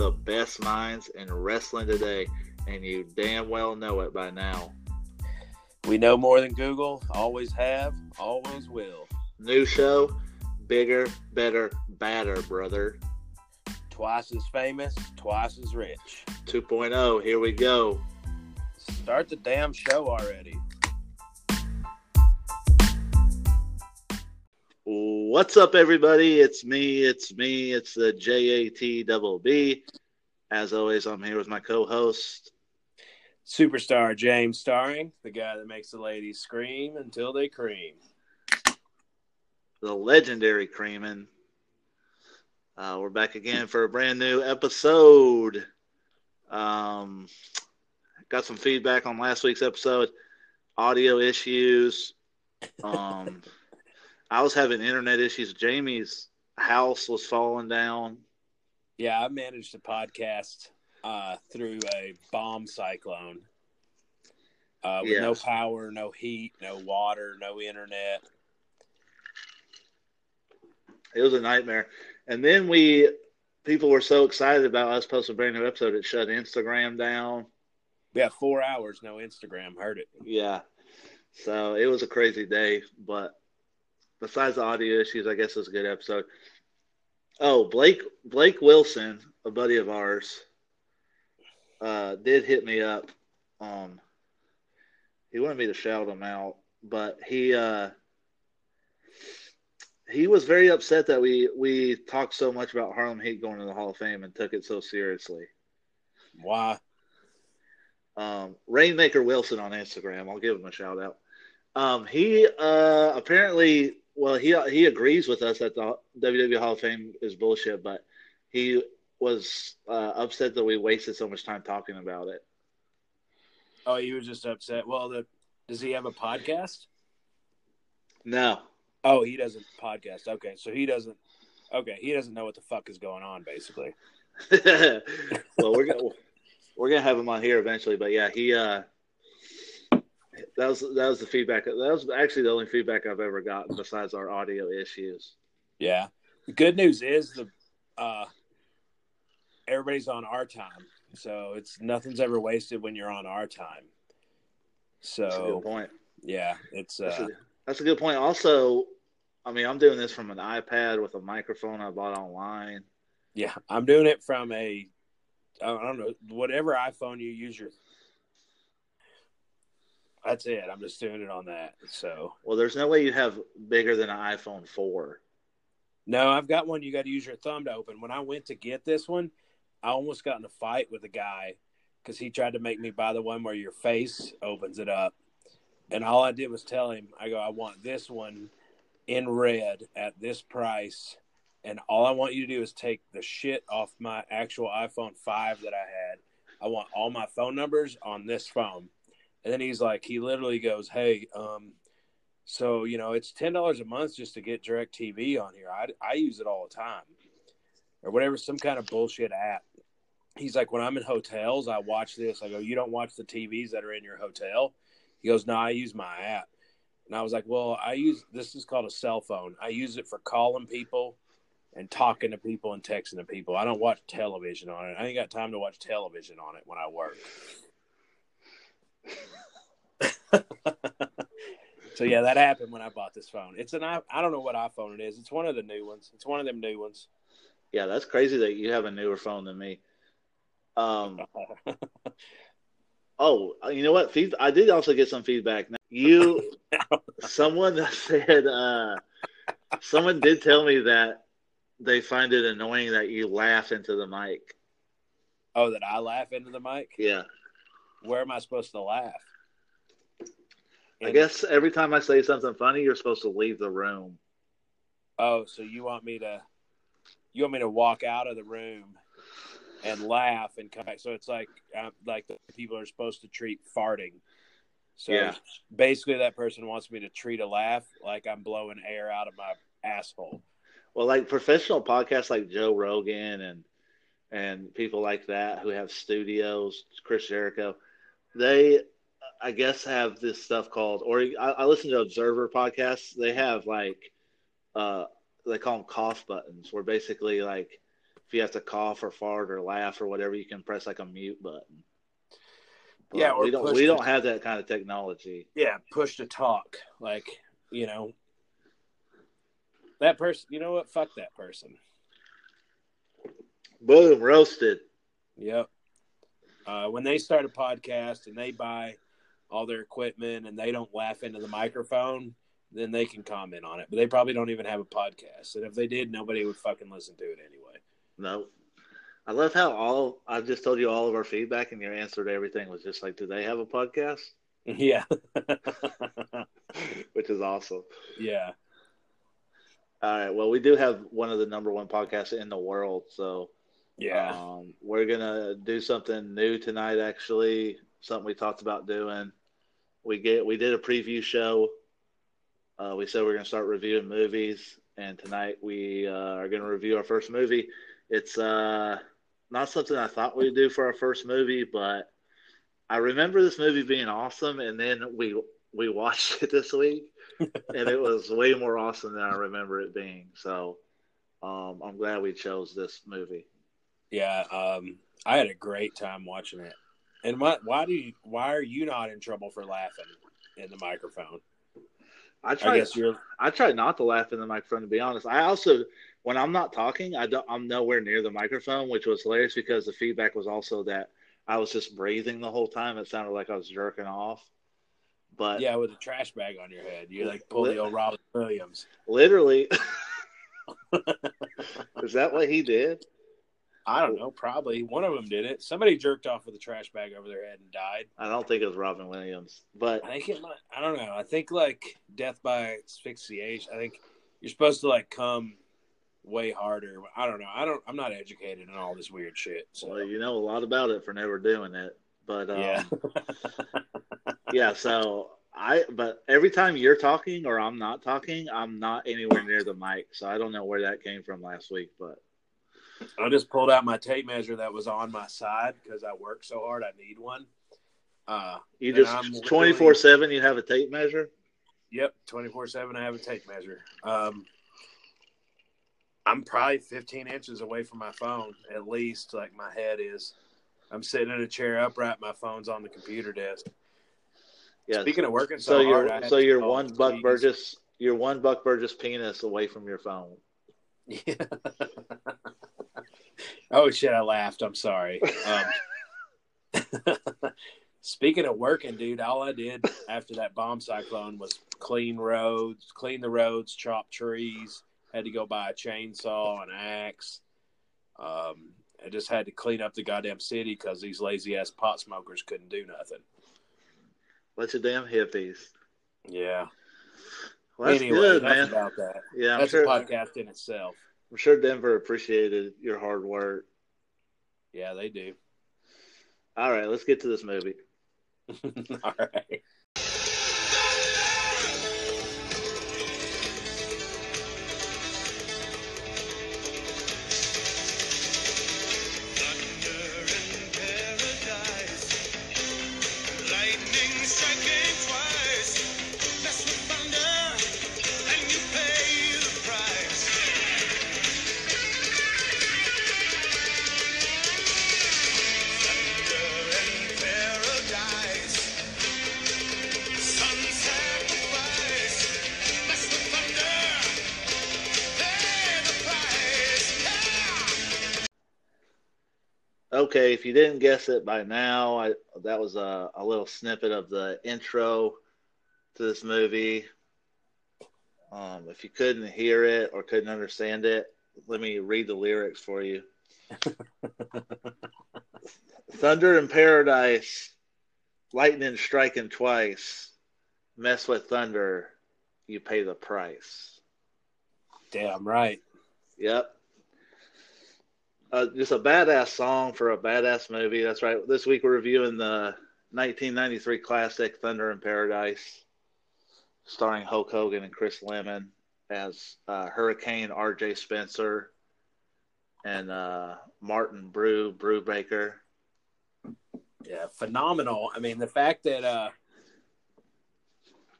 the best minds in wrestling today, and you damn well know it by now. We know more than Google, always have, always will. New show, bigger, better, badder, brother. Twice as famous, twice as rich. 2.0, here we go. Start the damn show already. What's up, everybody? It's me. It's me. It's the JAT double B. As always, I'm here with my co-host. Superstar James Starring, the guy that makes the ladies scream until they cream. the legendary creaming. Uh, we're back again for a brand new episode. Um, got some feedback on last week's episode. Audio issues. Um, I was having internet issues. Jamie's house was falling down. Yeah, I managed a podcast uh, through a bomb cyclone. Uh, with no power, no heat, no water, no internet. It was a nightmare. And then we, people were so excited about us posting a brand new episode, it shut Instagram down. Yeah, four hours, no Instagram. Heard it. Yeah. So it was a crazy day, but besides the audio issues, I guess it was a good episode. Oh, Blake Blake Wilson, a buddy of ours, uh, did hit me up. Um, he wanted me to shout him out, but he uh, he was very upset that we we talked so much about Harlem Heat going to the Hall of Fame and took it so seriously. Why? um, Rainmaker Wilson on Instagram. I'll give him a shout out. Um, he uh, apparently, well, he he agrees with us that the WWE Hall of Fame is bullshit, but he was uh, upset that we wasted so much time talking about it. Oh, he was just upset. Well, the, does he have a podcast? No, Oh, he doesn't podcast. Okay, so he doesn't. Okay, he doesn't know what the fuck is going on, basically. well, we're gonna we're gonna have him on here eventually, but yeah, he uh, that was that was the feedback. That was actually the only feedback I've ever gotten besides our audio issues. Yeah. The good news is the uh, everybody's on our time, so it's nothing's ever wasted when you're on our time. That's a good So point. yeah, it's That's, uh, a, that's a good point. Also, I mean, I'm doing this from an iPad with a microphone I bought online. yeah. I'm doing it from a I don't know whatever iPhone you use your. That's it. I'm just doing it on that. So Well, there's no way you have bigger than an iPhone 4. No, I've got one you got to use your thumb to open. When I went to get this one, I almost got in a fight with a guy because he tried to make me buy the one where your face opens it up. And all I did was tell him, I go, I want this one in red at this price. And all I want you to do is take the shit off my actual iPhone 5 that I had. I want all my phone numbers on this phone. And then he's like, he literally goes, Hey, um, so you know, it's ten dollars a month just to get Direct TV on here. I I use it all the time, or whatever, some kind of bullshit app. He's like, when I'm in hotels, I watch this. I go, you don't watch the TVs that are in your hotel. He goes, no, I use my app. And I was like, well, I use this is called a cell phone. I use it for calling people and talking to people and texting to people. I don't watch television on it. I ain't got time to watch television on it when I work. so yeah, that happened when I bought this phone. It's an i I don't know what iPhone it is. It's one of the new ones. It's one of them new ones. Yeah, that's crazy that you have a newer phone than me. Um, oh, you know what? Feed, I did also get some feedback. Now, you, someone said, uh, someone did tell me that they find it annoying that you laugh into the mic. oh, that I laugh into the mic. Yeah. Where am I supposed to laugh? I guess every time I say something funny, you're supposed to leave the room. Oh, so you want me to? You want me to walk out of the room and laugh and come back? So it's like uh, like the people are supposed to treat farting. So Yeah. basically, that person wants me to treat a laugh like I'm blowing air out of my asshole. Well, like professional podcasts like Joe Rogan and and people like that who have studios, Chris Jericho, they I guess have this stuff called or I, I listen to Observer podcasts. They have like uh they call them cough buttons, where basically like if you have to cough or fart or laugh or whatever, you can press like a mute button. But Yeah, or we don't we the- don't have that kind of technology. Yeah, push to talk. Like, you know, that person, you know what? Fuck that person. Boom, roasted. Yep. Uh, when they start a podcast and they buy all their equipment and they don't laugh into the microphone, then they can comment on it. But they probably don't even have a podcast. And if they did, nobody would fucking listen to it anyway. No. I love how all I just told you all of our feedback and your answer to everything was just like, do they have a podcast? Yeah. Which is awesome. yeah. All right. Well, we do have one of the number one podcasts in the world, so Yeah. Um, we're gonna do something new tonight. Actually, something we talked about doing. We get we did a preview show. Uh, we said we are gonna start reviewing movies, and tonight we uh, are gonna review our first movie. It's uh, not something I thought we'd do for our first movie, but I remember this movie being awesome, and then we we watched it this week, and it was way more awesome than I remember it being. So um, I'm glad we chose this movie. Yeah. Um, I had a great time watching it. And what, why do you, why are you not in trouble for laughing in the microphone? I I try. guess you're, I try not to laugh in the microphone. To be honest, I also when I'm not talking, I don't. I'm nowhere near the microphone, which was hilarious because the feedback was also that I was just breathing the whole time. It sounded like I was jerking off. But yeah, with a trash bag on your head. You like pull the old Robin Williams. literally, is that what he did? I don't know. Probably one of them did it. Somebody jerked off with a trash bag over their head and died. I don't think it was Robin Williams, but I think it might. I don't know. I think like death by asphyxiation. I think you're supposed to like come way harder. I don't know. I don't. I'm not educated in all this weird shit. So well, you know a lot about it for never doing it. But um, yeah, yeah. So I, but every time you're talking or I'm not talking, I'm not anywhere near the mic. So I don't know where that came from last week, but. I just pulled out my tape measure that was on my side because I work so hard. I need one. Uh, You just twenty four seven. You have a tape measure. Yep, twenty four seven. I have a tape measure. Um, I'm probably fifteen inches away from my phone, at least. Like my head is. I'm sitting in a chair upright. My phone's on the computer desk. Yeah. Speaking of working so so, you're hard, so you're one Buck police. Burgess. You're one Buck Burgess penis away from your phone. Yeah. Oh shit! I laughed. I'm sorry. Um, speaking of working, dude, all I did after that bomb cyclone was clean roads, clean the roads, chop trees. Had to go buy a chainsaw, an axe. Um, I just had to clean up the goddamn city because these lazy ass pot smokers couldn't do nothing. Bunch of damn hippies. Yeah. Well, that's anyway, good, enough man. about that. Yeah, I'm That's sure. a podcast in itself. I'm sure Denver appreciated your hard work. Yeah, they do. All right, let's get to this movie. All right. Okay, if you didn't guess it by now, I, that was a, a little snippet of the intro to this movie. Um, if you couldn't hear it or couldn't understand it, let me read the lyrics for you. Thunder in paradise, lightning striking twice. Mess with thunder, you pay the price. Damn right. Yep. Uh, just a badass song for a badass movie. That's right. This week we're reviewing the 1993 classic Thunder in Paradise, starring Hulk Hogan and Chris Lemmon as uh, Hurricane R.J. Spencer and uh, Martin Brew Brubaker. Yeah, phenomenal. I mean, the fact that uh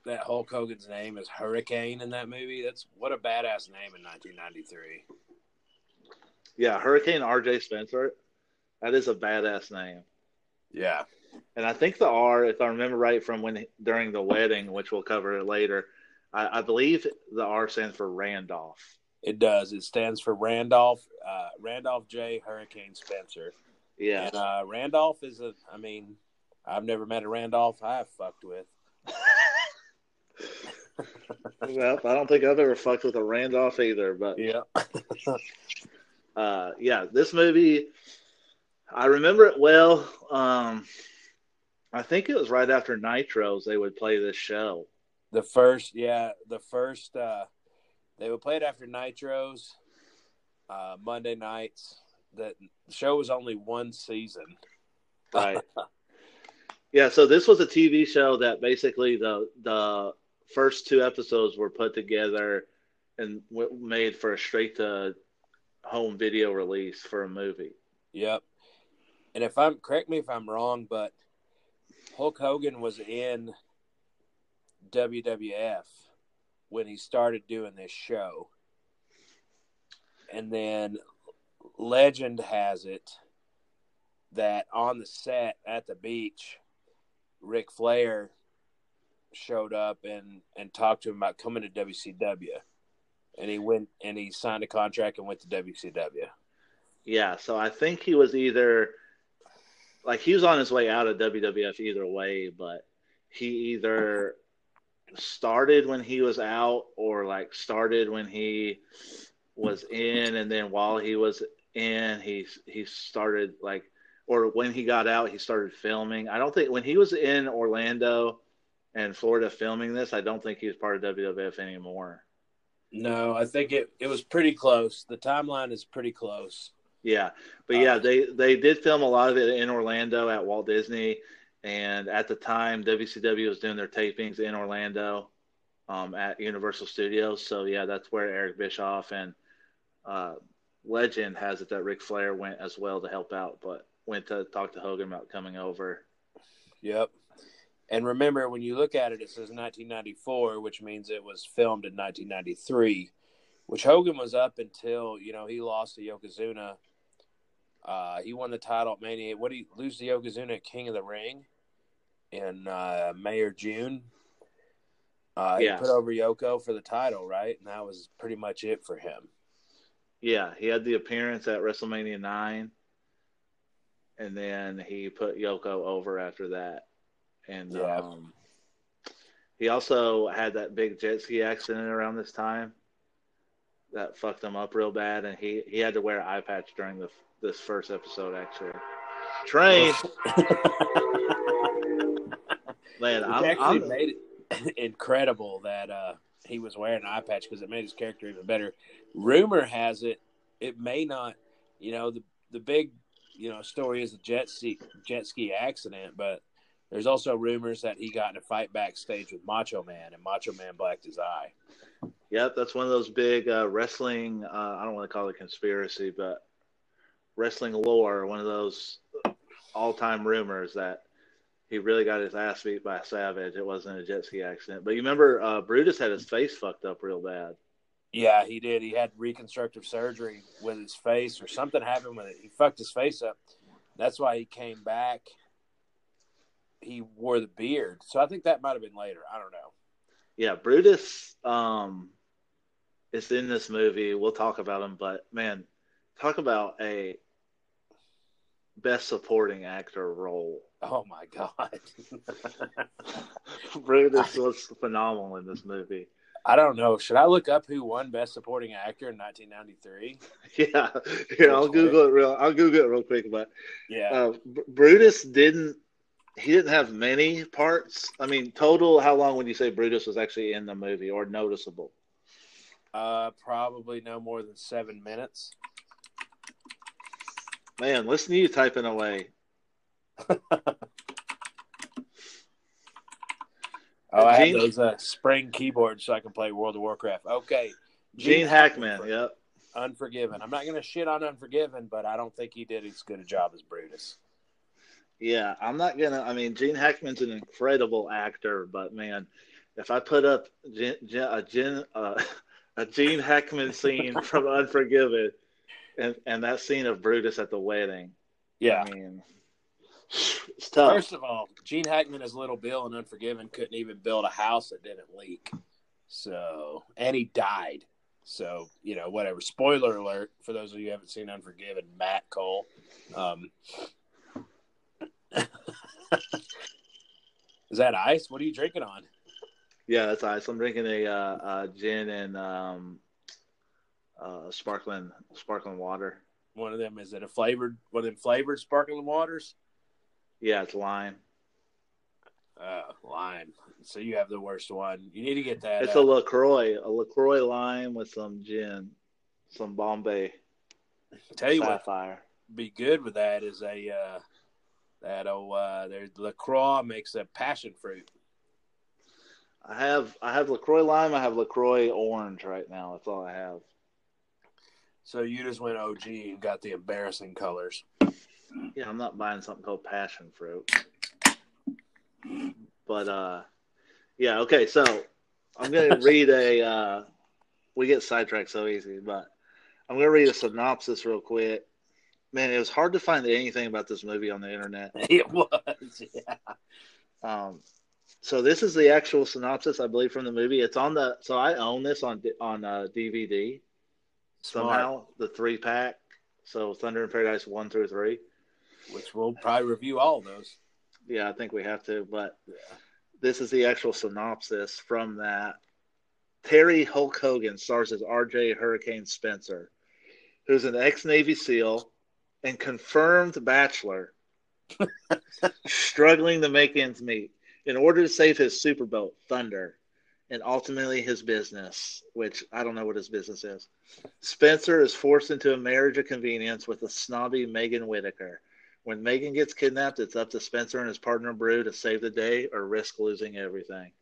that Hulk Hogan's name is Hurricane in that movie, that's what a badass name in 1993. Yeah, Hurricane R.J. Spencer. That is a badass name. Yeah. And I think the R, if I remember right from when during the wedding, which we'll cover later, I, I believe the R stands for Randolph. It does. It stands for Randolph, uh, Randolph J. Hurricane Spencer. Yeah. And uh, Randolph is a, I mean, I've never met a Randolph I have fucked with. well, I don't think I've ever fucked with a Randolph either, but Yeah. uh, yeah, this movie, I remember it well. Um, I think it was right after Nitros they would play this show. The first, yeah, the first, uh, they would play it after Nitros, uh, Monday nights. The show was only one season. Right. yeah, so this was a TV show that basically the the first two episodes were put together and w- made for a straight to home video release for a movie. Yep. And if I'm correct me if I'm wrong, but Hulk Hogan was in WWF when he started doing this show. And then legend has it that on the set at the beach, Ric Flair showed up and, and talked to him about coming to WCW. And he went and he signed a contract and went to WCW. Yeah, so I think he was either like he was on his way out of WWF either way, but he either started when he was out or like started when he was in and then while he was in he he started like or when he got out he started filming. I don't think when he was in Orlando and Florida filming this, I don't think he was part of WWF anymore. No, I think it, it was pretty close. The timeline is pretty close. Yeah, but yeah, Uh, they they did film a lot of it in Orlando at Walt Disney, and at the time WCW was doing their tapings in Orlando, um, at Universal Studios. So yeah, that's where Eric Bischoff and uh, Legend has it that Ric Flair went as well to help out, but went to talk to Hogan about coming over. Yep. And remember, when you look at it, it says 1994, which means it was filmed in 1993, which Hogan was up until, you know, he lost to Yokozuna. Uh, he won the title at Mania. What did he lose to Yokozuna at King of the Ring in uh, May or June? Uh, Yeah. He put over Yoko for the title, right? And that was pretty much it for him. Yeah, he had the appearance at WrestleMania nine, and then he put Yoko over after that, and Yeah. um, he also had that big jet ski accident around this time that fucked him up real bad, and he he had to wear an eye patch during the this first episode actually. Train, man, I'm, actually I'm made it incredible that uh, he was wearing an eye patch because it made his character even better. Rumor has it it may not, you know, the the big you know story is the jet ski jet ski accident, but there's also rumors that he got in a fight backstage with Macho Man and Macho Man blacked his eye. Yep, that's one of those big uh, wrestling. Uh, I don't want to call it conspiracy, but wrestling lore. One of those all-time rumors that he really got his ass beat by Savage. It wasn't a jet ski accident. But you remember uh, Brutus had his face fucked up real bad. Yeah, he did. He had reconstructive surgery with his face, or something happened with it. He fucked his face up. That's why he came back. He wore the beard, so I think that might have been later. I don't know. Yeah, Brutus um, is in this movie. We'll talk about him, but man, talk about a best supporting actor role. Oh my god! Brutus was phenomenal in this movie. I don't know. Should I look up who won Best Supporting Actor in 1993? Yeah, here I'll Google it real. I'll Google it real quick. But Yeah, uh, Br- Brutus didn't. He didn't have many parts. I mean, total. How long would you say Brutus was actually in the movie or noticeable? uh, probably no more than seven minutes. Man, listen to you typing away. Oh, I Gene- have those uh, spring keyboards so I can play World of Warcraft. Okay, Gene Hackman. Yep. Unforgiven. I'm not going to shit on Unforgiven, but I don't think he did as good a job as Brutus. Yeah, I'm not gonna. I mean, Gene Hackman's an incredible actor, but man, if I put up Gene, a Gene, uh, a Gene Hackman scene from Unforgiven and and that scene of Brutus at the wedding. Yeah. I mean, it's tough. First of all, Gene Hackman as Little Bill in Unforgiven couldn't even build a house that didn't leak. So, and he died. So, you know, whatever. Spoiler alert for those of you who haven't seen Unforgiven, Matt Cole. Um, is that ice? What are you drinking on? yeah, that's nice. I'm drinking a uh, uh, gin and um, uh, sparkling sparkling water. One of them is it a flavored one of them flavored sparkling waters? Yeah, it's lime. Uh, lime. So you have the worst one. You need to get that. It's uh, a Lacroix, a Lacroix lime with some gin, some Bombay tell you what, sapphire. be good with that is a uh, that oh uh, there's Lacroix makes a passion fruit. I have I have Lacroix lime. I have Lacroix orange right now. That's all I have. So you just went OG and got the embarrassing colors. Yeah, I'm not buying something called passion fruit. But uh, yeah, okay. So I'm gonna read a. Uh, we get sidetracked so easy, but I'm gonna read a synopsis real quick. Man, it was hard to find anything about this movie on the internet. It was, yeah. Um, so this is the actual synopsis, I believe, from the movie. It's on the. So I own this on on uh, DVD somehow, the three pack. So Thunder in Paradise one through three. Which we'll probably review all of those. Yeah, I think we have to, but this is the actual synopsis from that. Terry Hulk Hogan stars as RJ Hurricane Spencer, who's an ex Navy SEAL and confirmed bachelor, struggling to make ends meet in order to save his Super superboat, Thunder, and ultimately his business, which I don't know what his business is. Spencer is forced into a marriage of convenience with a snobby Megan Whitaker. When Megan gets kidnapped, it's up to Spencer and his partner Brew to save the day or risk losing everything.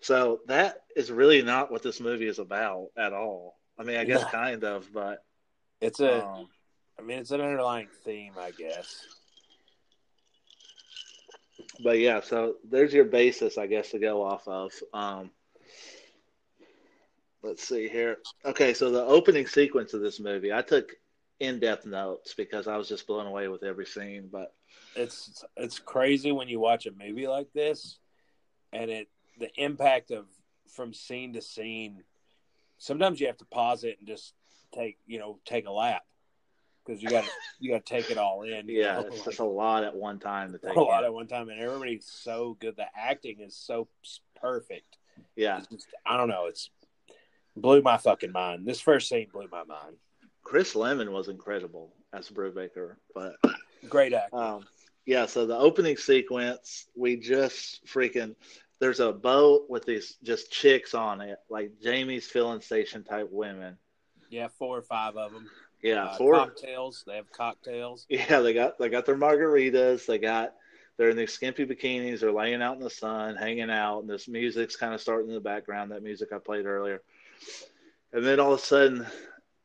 So that is really not what this movie is about at all. I mean, I guess No. kind of, but It's a, um, I mean, it's an underlying theme, I guess. but yeah. So there's your basis, I guess, to go off of. Um, let's see here. Okay, so the opening sequence of this movie, I took in-depth notes because I was just blown away with every scene. But It's it's crazy when you watch a movie like this, and it the impact of from scene to scene. Sometimes you have to pause it and just take you know take a lap because you got to you got to take it all in. yeah, know? it's Like, just a lot at one time to take. a lot in. at one time, and everybody's so good. The acting is so perfect. Yeah, just, I don't know. It's blew my fucking mind. This first scene blew my mind. Chris Lemmon was incredible as Brubaker, but Great actor. um, yeah. So the opening sequence, we just freaking. There's a boat with these just chicks on it, like Jamie's filling station type women. yeah, four or five of them. Yeah, uh, cocktails. They have cocktails. Yeah, they got they got their margaritas. They got they're in these skimpy bikinis. They're laying out in the sun, hanging out, and this music's kind of starting in the background. That music I played earlier, and then all of a sudden,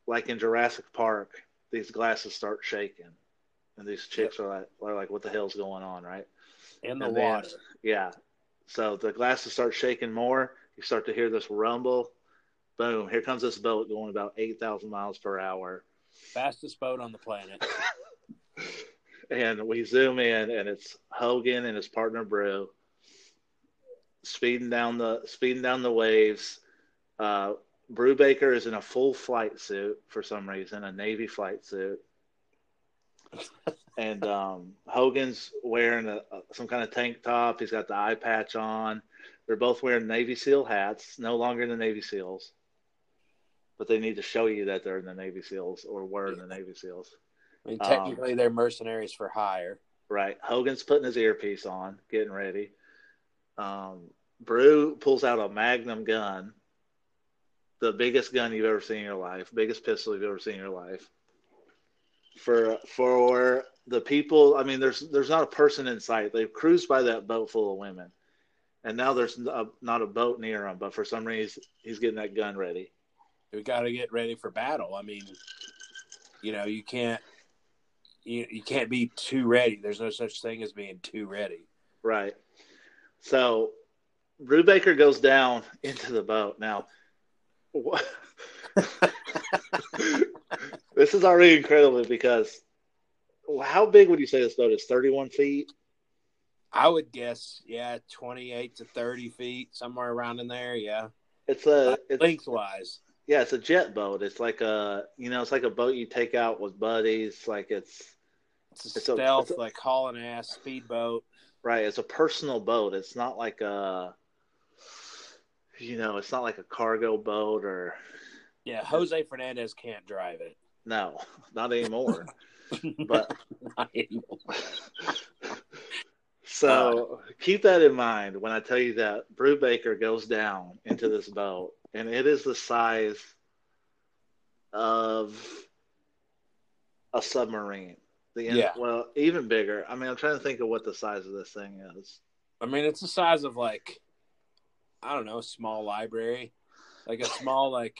like in Jurassic Park, these glasses start shaking, and these chicks are like, are like, "What the hell's going on?" Right? in the And then- water. Yeah. So the glasses start shaking more. You start to hear this rumble. Boom! Here comes this boat going about eight thousand miles per hour. Fastest boat on the planet. and we zoom in and it's Hogan and his partner Brew speeding down the speeding down the waves. Uh, Brubaker is in a full flight suit for some reason, a Navy flight suit, and um, Hogan's wearing a, some kind of tank top. He's got the eye patch on. They're both wearing Navy SEAL hats. No longer the Navy SEALs, but they need to show you that they're in the Navy SEALs or were in the Navy SEALs. I mean, Um, technically, they're mercenaries for hire. Right. Hogan's putting his earpiece on, getting ready. Um, Brew pulls out a Magnum gun, the biggest gun you've ever seen in your life, biggest pistol you've ever seen in your life. For for the people, I mean, there's there's not a person in sight. They've cruised by that boat full of women, and now there's a, not a boat near them. But for some reason, he's getting that gun ready. We got to get ready for battle. I mean, you know, you can't you, you can't be too ready. There's no such thing as being too ready. Right. So Brubaker goes down into the boat. Now, This is already incredible because how big would you say this boat is? 31 feet? I would guess, yeah, 28 to 30 feet, somewhere around in there. Yeah. It's a Uh, it's, lengthwise. Yeah, it's a jet boat. It's like a you know, it's like a boat you take out with buddies. Like it's It's a It's a- stealth, it's a- like hauling ass speedboat. right. It's a personal boat. It's not like a you know, it's not like a cargo boat or Yeah, Jose Fernandez can't drive it. no, not anymore. but Not anymore. So keep that in mind when I tell you that Brubaker goes down into this boat, and it is the size of a submarine. The Yeah. well, even bigger. I mean, I'm trying to think of what the size of this thing is. I mean, it's the size of like, I don't know, a small library, like a small like.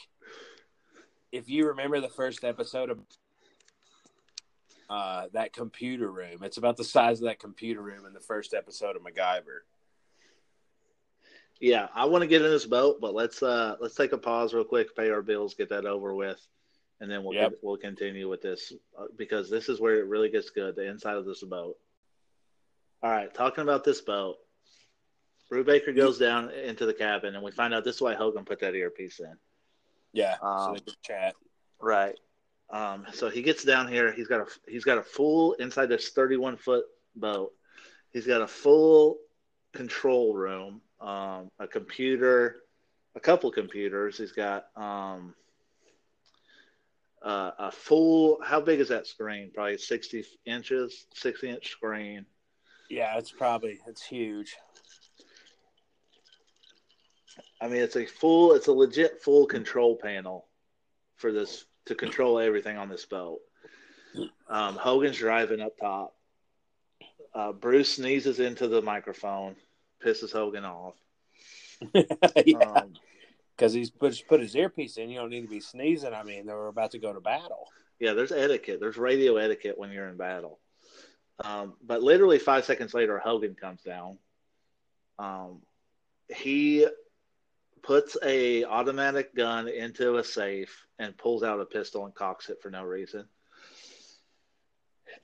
If you remember the first episode of uh, that computer room, it's about the size of that computer room in the first episode of MacGyver. Yeah, I want to get in this boat, but let's uh let's take a pause real quick, pay our bills, get that over with, and then we'll Yep. we'll continue with this uh, because this is where it really gets good. The inside of this boat. All right, talking about this boat, Brubaker goes down into the cabin, and we find out this is why Hogan put that earpiece in. Yeah, Um, can chat. Right. Um, so he gets down here. He's got a he's got a full inside this 31 foot boat. He's got a full control room, um, a computer, a couple computers. He's got um, uh, a full. How big is that screen? Probably 60 inches, 60 inch screen. Yeah, it's probably it's huge. I mean, it's a full. It's a legit full control panel for this to control everything on this boat. Um, Hogan's driving up top. Uh, Bruce sneezes into the microphone, pisses Hogan off. yeah, Um, because he's put put his earpiece in. You don't need to be sneezing. I mean, they were about to go to battle. yeah, there's etiquette. There's radio etiquette when you're in battle. Um, but literally five seconds later, Hogan comes down. Um, he puts a automatic gun into a safe and pulls out a pistol and cocks it for no reason.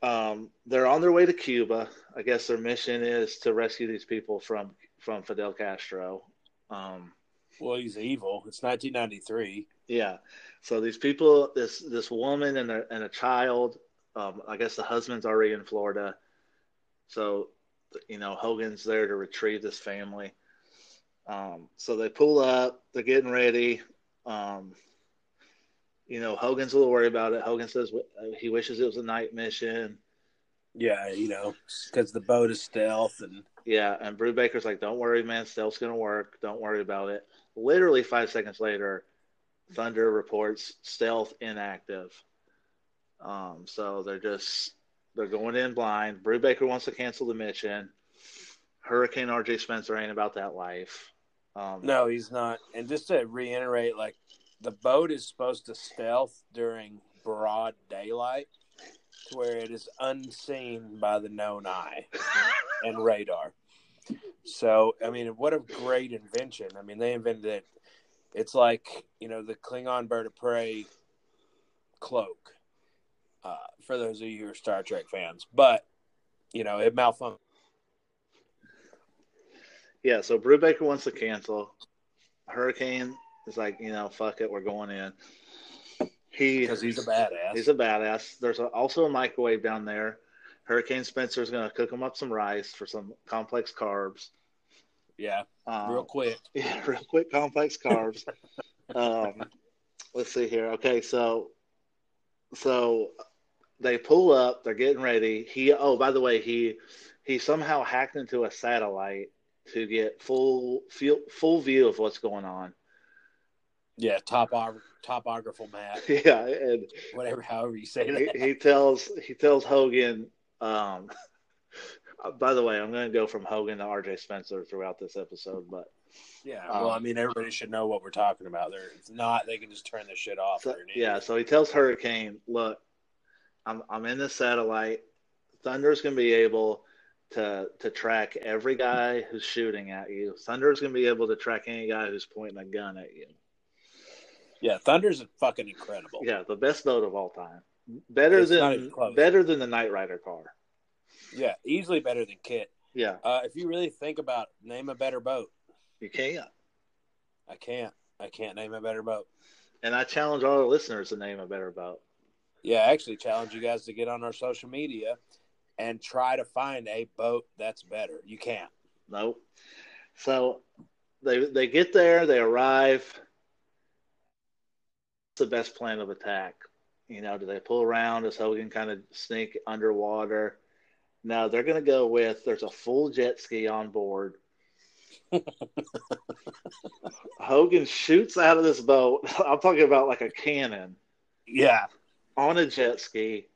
Um, they're on their way to Cuba. I guess their mission is to rescue these people from from Fidel Castro. Um, Well, he's evil. It's 1993. yeah. So these people, this this woman and a and a child. Um, I guess the husband's already in Florida. So, you know, Hogan's there to retrieve this family. Um, so they pull up. They're getting ready. Um, you know, Hogan's a little worried about it. Hogan says uh, he wishes it was a night mission. Yeah, you know, because the boat is stealth and Yeah, and Brubaker's like, "Don't worry, man. Stealth's gonna work. Don't worry about it." Literally five seconds later, Thunder reports stealth inactive. Um, so they're just they're going in blind. Brubaker wants to cancel the mission. Hurricane R.J. Spencer ain't about that life. Um, no, he's not. And just to reiterate, like the boat is supposed to stealth during broad daylight, to where it is unseen by the known eye and radar. So, I mean, what a great invention! I mean, they invented it. It's like you know the Klingon bird of prey cloak. Uh, for those of you who are Star Trek fans, but you know it malfunctioned. Yeah, so Brubaker wants to cancel. Hurricane is like, you know, fuck it, we're going in. He because he's a badass. He's a badass. There's a, also a microwave down there. Hurricane Spencer's going to cook him up some rice for some complex carbs. yeah, Um, real quick. Yeah, real quick, complex carbs. um, let's see here. Okay, so so they pull up. They're getting ready. He oh, by the way, he he somehow hacked into a satellite to get full full, full view of what's going on. Yeah, top topographical map, Yeah, and whatever, however you say he, that. he tells he tells Hogan. Um, by the way, I'm going to go from Hogan to R.J. Spencer throughout this episode, but Yeah, well, Um, I mean, everybody should know what we're talking about. There, it's not they can just turn this shit off. so, yeah. So he tells Hurricane, "Look, I'm I'm in the satellite. Thunder's going to be able to to track every guy who's shooting at you. Thunder's going to be able to track any guy who's pointing a gun at you." Yeah, Thunder's fucking incredible. Yeah, the best boat of all time. Better It's than better than the Knight Rider car. Yeah, easily better than KITT. Yeah, Uh, if you really think about name a better boat, you can't. I can't. I can't name a better boat. And I challenge all the listeners to name a better boat. Yeah, I actually challenge you guys to get on our social media and try to find a boat that's better. You can't. Nope. So they they get there, they arrive. What's the best plan of attack? You know, do they pull around? Does Hogan kind of sneak underwater? No, they're going to go with there's a full jet ski on board. Hogan shoots out of this boat. I'm talking about like a cannon Yeah. on a jet ski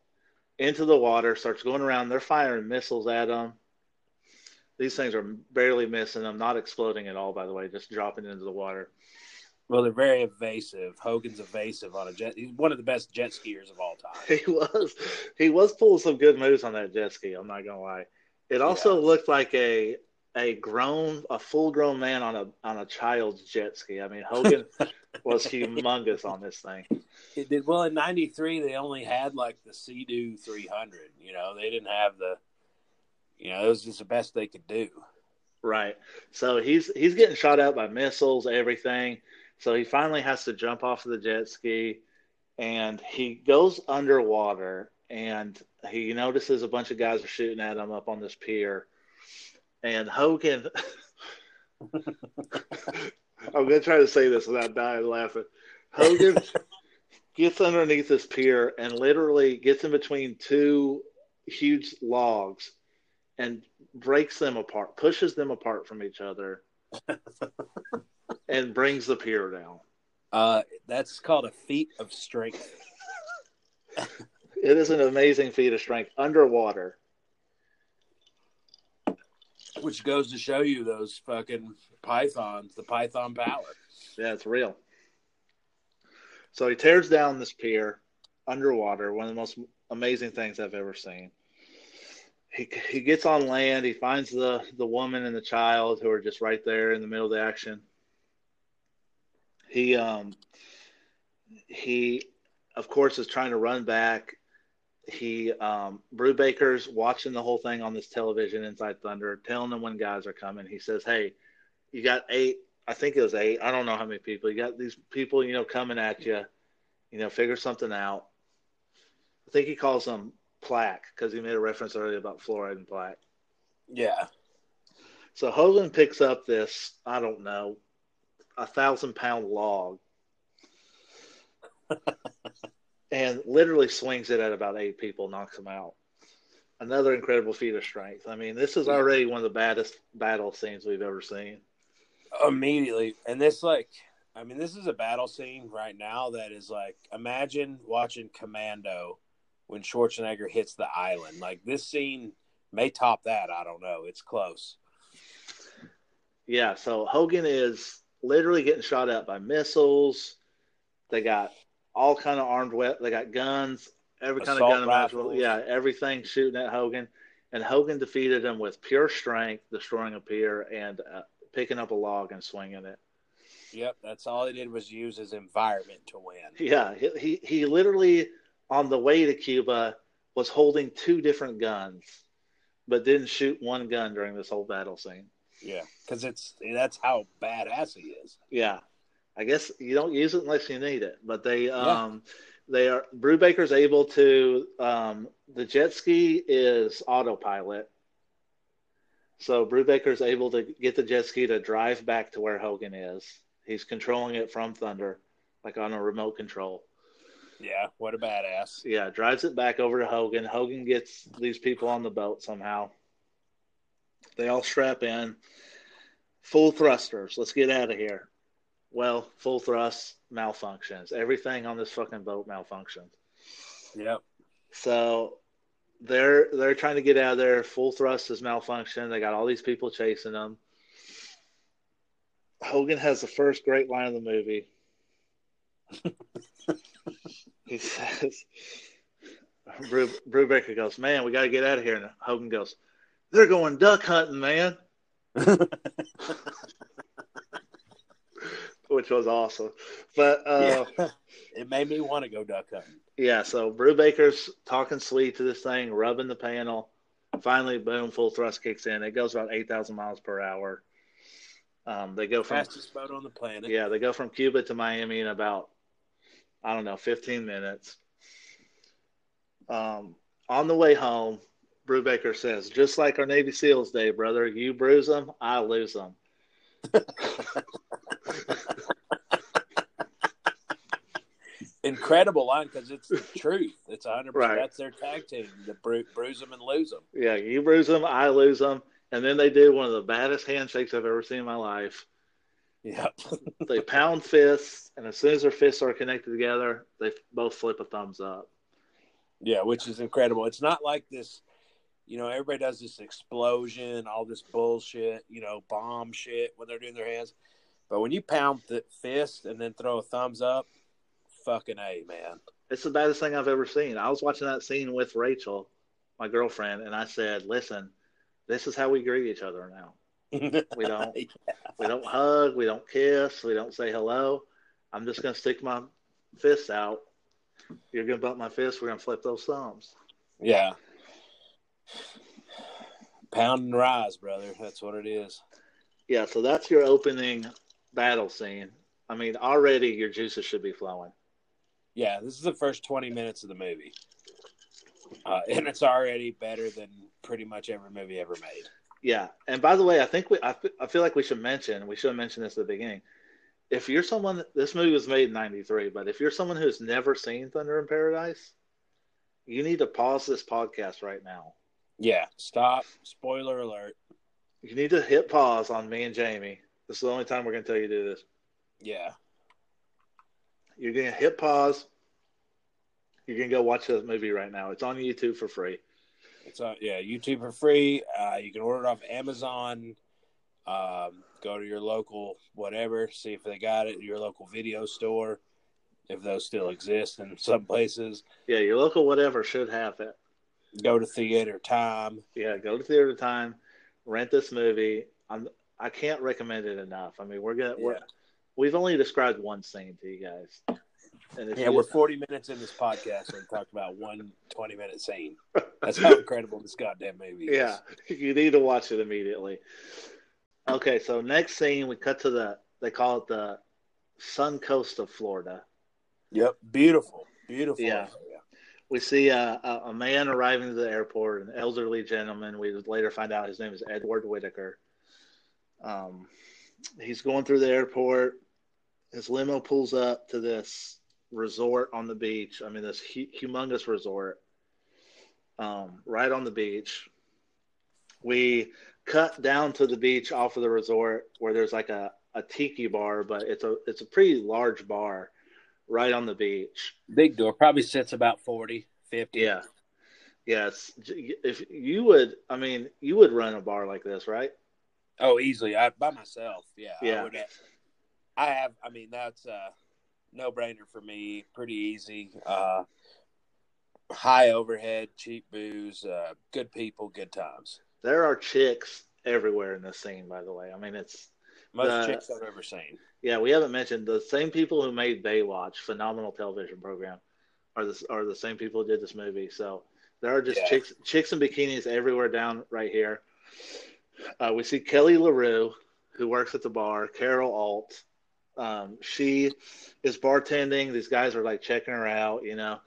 into the water, starts going around. They're firing missiles at him. These things are barely missing them, not exploding at all, by the way, just dropping into the water. Well, they're very evasive. Hogan's evasive on a jet. He's one of the best jet skiers of all time. He was he was pulling some good moves on that jet ski, I'm not gonna lie. It also looked like a a grown a full grown man on a on a child's jet ski. I mean Hogan was humongous on this thing. It did well in '93. They only had like the Sea-Doo 300. You know, they didn't have the. You know, it was just the best they could do. Right. So he's he's getting shot out by missiles, everything. So he finally has to jump off of the jet ski and he goes underwater and he notices a bunch of guys are shooting at him up on this pier. And Hogan I'm gonna try to say this without dying laughing. Hogan gets underneath this pier and literally gets in between two huge logs and breaks them apart, pushes them apart from each other, and brings the pier down. Uh, that's called a feat of strength. It is an amazing feat of strength underwater. Which goes to show you those fucking pythons, the python power. Yeah, it's real. So he tears down this pier underwater, one of the most amazing things I've ever seen. He, he gets on land. He finds the, the woman and the child who are just right there in the middle of the action. He um he of course is trying to run back. He um Brubaker's watching the whole thing on this television inside Thunder, telling them when guys are coming. He says, Hey, you got eight I think it was eight. I don't know how many people. You got these people, you know, coming at you. You know, figure something out. I think he calls them plaque because he made a reference earlier about fluoride and plaque. Yeah. So Hogan picks up this, I don't know, a thousand pound log and literally swings it at about eight people, knocks them out. Another incredible feat of strength. I mean, this is already one of the baddest battle scenes we've ever seen. Immediately. And this, like, I mean, this is a battle scene right now that is like, imagine watching Commando when Schwarzenegger hits the island. Like, this scene may top that. I don't know. It's close. Yeah, so Hogan is literally getting shot at by missiles. They got all kind of armed weapons. They got guns, every kind Assault of gun imaginable. Yeah, everything shooting at Hogan. And Hogan defeated him with pure strength, destroying a pier and uh, picking up a log and swinging it. Yep. That's all he did was use his environment to win. Yeah, he, he he literally on the way to Cuba was holding two different guns, but didn't shoot one gun during this whole battle scene. Yeah. Because it's, that's how badass he is. Yeah, I guess you don't use it unless you need it. But they um they are Brubaker's able to um the jet ski is autopilot. So Brubaker's able to get the jet ski to drive back to where Hogan is. He's controlling it from Thunder, like on a remote control. Yeah. What a badass. Yeah, drives it back over to Hogan. Hogan gets these people on the boat somehow. They all strap in. Full thrusters. Let's get out of here. Well, full thrust malfunctions. Everything on this fucking boat malfunctions. Yep. So they're they're trying to get out of there. Full thrust is malfunction. They got all these people chasing them. Hogan has the first great line of the movie. he says, Brew, Brubaker goes, "Man, we got to get out of here." And Hogan goes, "They're going duck hunting, man." which was awesome. But uh, yeah. it made me want to go duck hunting. yeah, so Brubaker's talking sweet to this thing, rubbing the panel. Finally, boom, full thrust kicks in. It goes about eight thousand miles per hour. Um, they go from Fastest boat on the planet. yeah, they go from Cuba to Miami in about I don't know, fifteen minutes. Um, on the way home, Brubaker says, "Just like our Navy SEALs day, brother. You bruise them, I lose them." Incredible line because it's the truth. It's 100%. Right. That's their tag team. The bru- bruise them and lose them. Yeah, you bruise them, I lose them, and then they do one of the baddest handshakes I've ever seen in my life. Yeah. They pound fists, and as soon as their fists are connected together, they both flip a thumbs up. Yeah, which is incredible. It's not like this, you know, everybody does this explosion, all this bullshit, you know, bomb shit when they're doing their hands. But when you pound the fist and then throw a thumbs up, fucking A, man. It's the baddest thing I've ever seen. I was watching that scene with Rachel, my girlfriend, and I said, "Listen, this is how we greet each other now. We don't we don't hug, we don't kiss, we don't say hello. I'm just gonna stick my fists out. You're gonna bump my fist. We're gonna flip those thumbs. yeah. Pound and rise, brother. That's what it is. Yeah. So that's your opening battle scene. I mean, already your juices should be flowing. Yeah, this is the first 20 minutes of the movie. Uh, and it's already better than pretty much every movie ever made. Yeah. And by the way, I think we—I—I feel like we should mention we should have mentioned this at the beginning. If you're someone this movie was made in 93, but if you're someone who's never seen Thunder in Paradise, you need to pause this podcast right now. Yeah, stop. Spoiler alert. You need to hit pause on me and Jamie. This is the only time we're going to tell you to do this. Yeah. You're going to hit pause. You're going to go watch this movie right now. It's on YouTube for free. It's on, yeah, YouTube for free. Uh, you can order it off Amazon. Um, go to your local whatever, see if they got it. Your local video store, if those still exist in some places. Yeah, your local whatever should have it. Go to theater time. Yeah, go to theater time, rent this movie. I'm I can't recommend it enough. I mean, we're gonna we're we've only described one scene to you guys. And Yeah, we're 40 minutes in this podcast and we talked about one 20 minute scene. That's how incredible this goddamn movie is. yeah, you need to watch it immediately. Okay, so next scene we cut to the they call it the Sun Coast of Florida. Yep. Beautiful. Beautiful. Yeah. We see a, a, man arriving to the airport, an elderly gentleman. We would later find out his name is Edward Whitaker. Um, he's going through the airport. His limo pulls up to this resort on the beach. I mean, this hu- humongous resort um, right on the beach. We cut down to the beach off of the resort where there's like a, a tiki bar, but it's a it's a pretty large bar right on the beach. Big door. Probably sits about 40, 50. Yeah. Yes. If you would, I mean, you would run a bar like this, right? Oh, easily. I by myself. Yeah. Yeah. I, would, I have. I mean, that's a no brainer for me. Pretty easy. Uh, high overhead, cheap booze, uh, good people, good times. There are chicks everywhere in this scene, by the way. I mean, it's, Most Uh, chicks I've ever seen. yeah, we haven't mentioned the same people who made Baywatch, phenomenal television program, are the, are the same people who did this movie. So there are just Yeah. chicks, chicks in bikinis everywhere down right here. Uh, we see Kelly LaRue, who works at the bar, Carol Alt. Um, she is bartending. These guys are like checking her out, you know,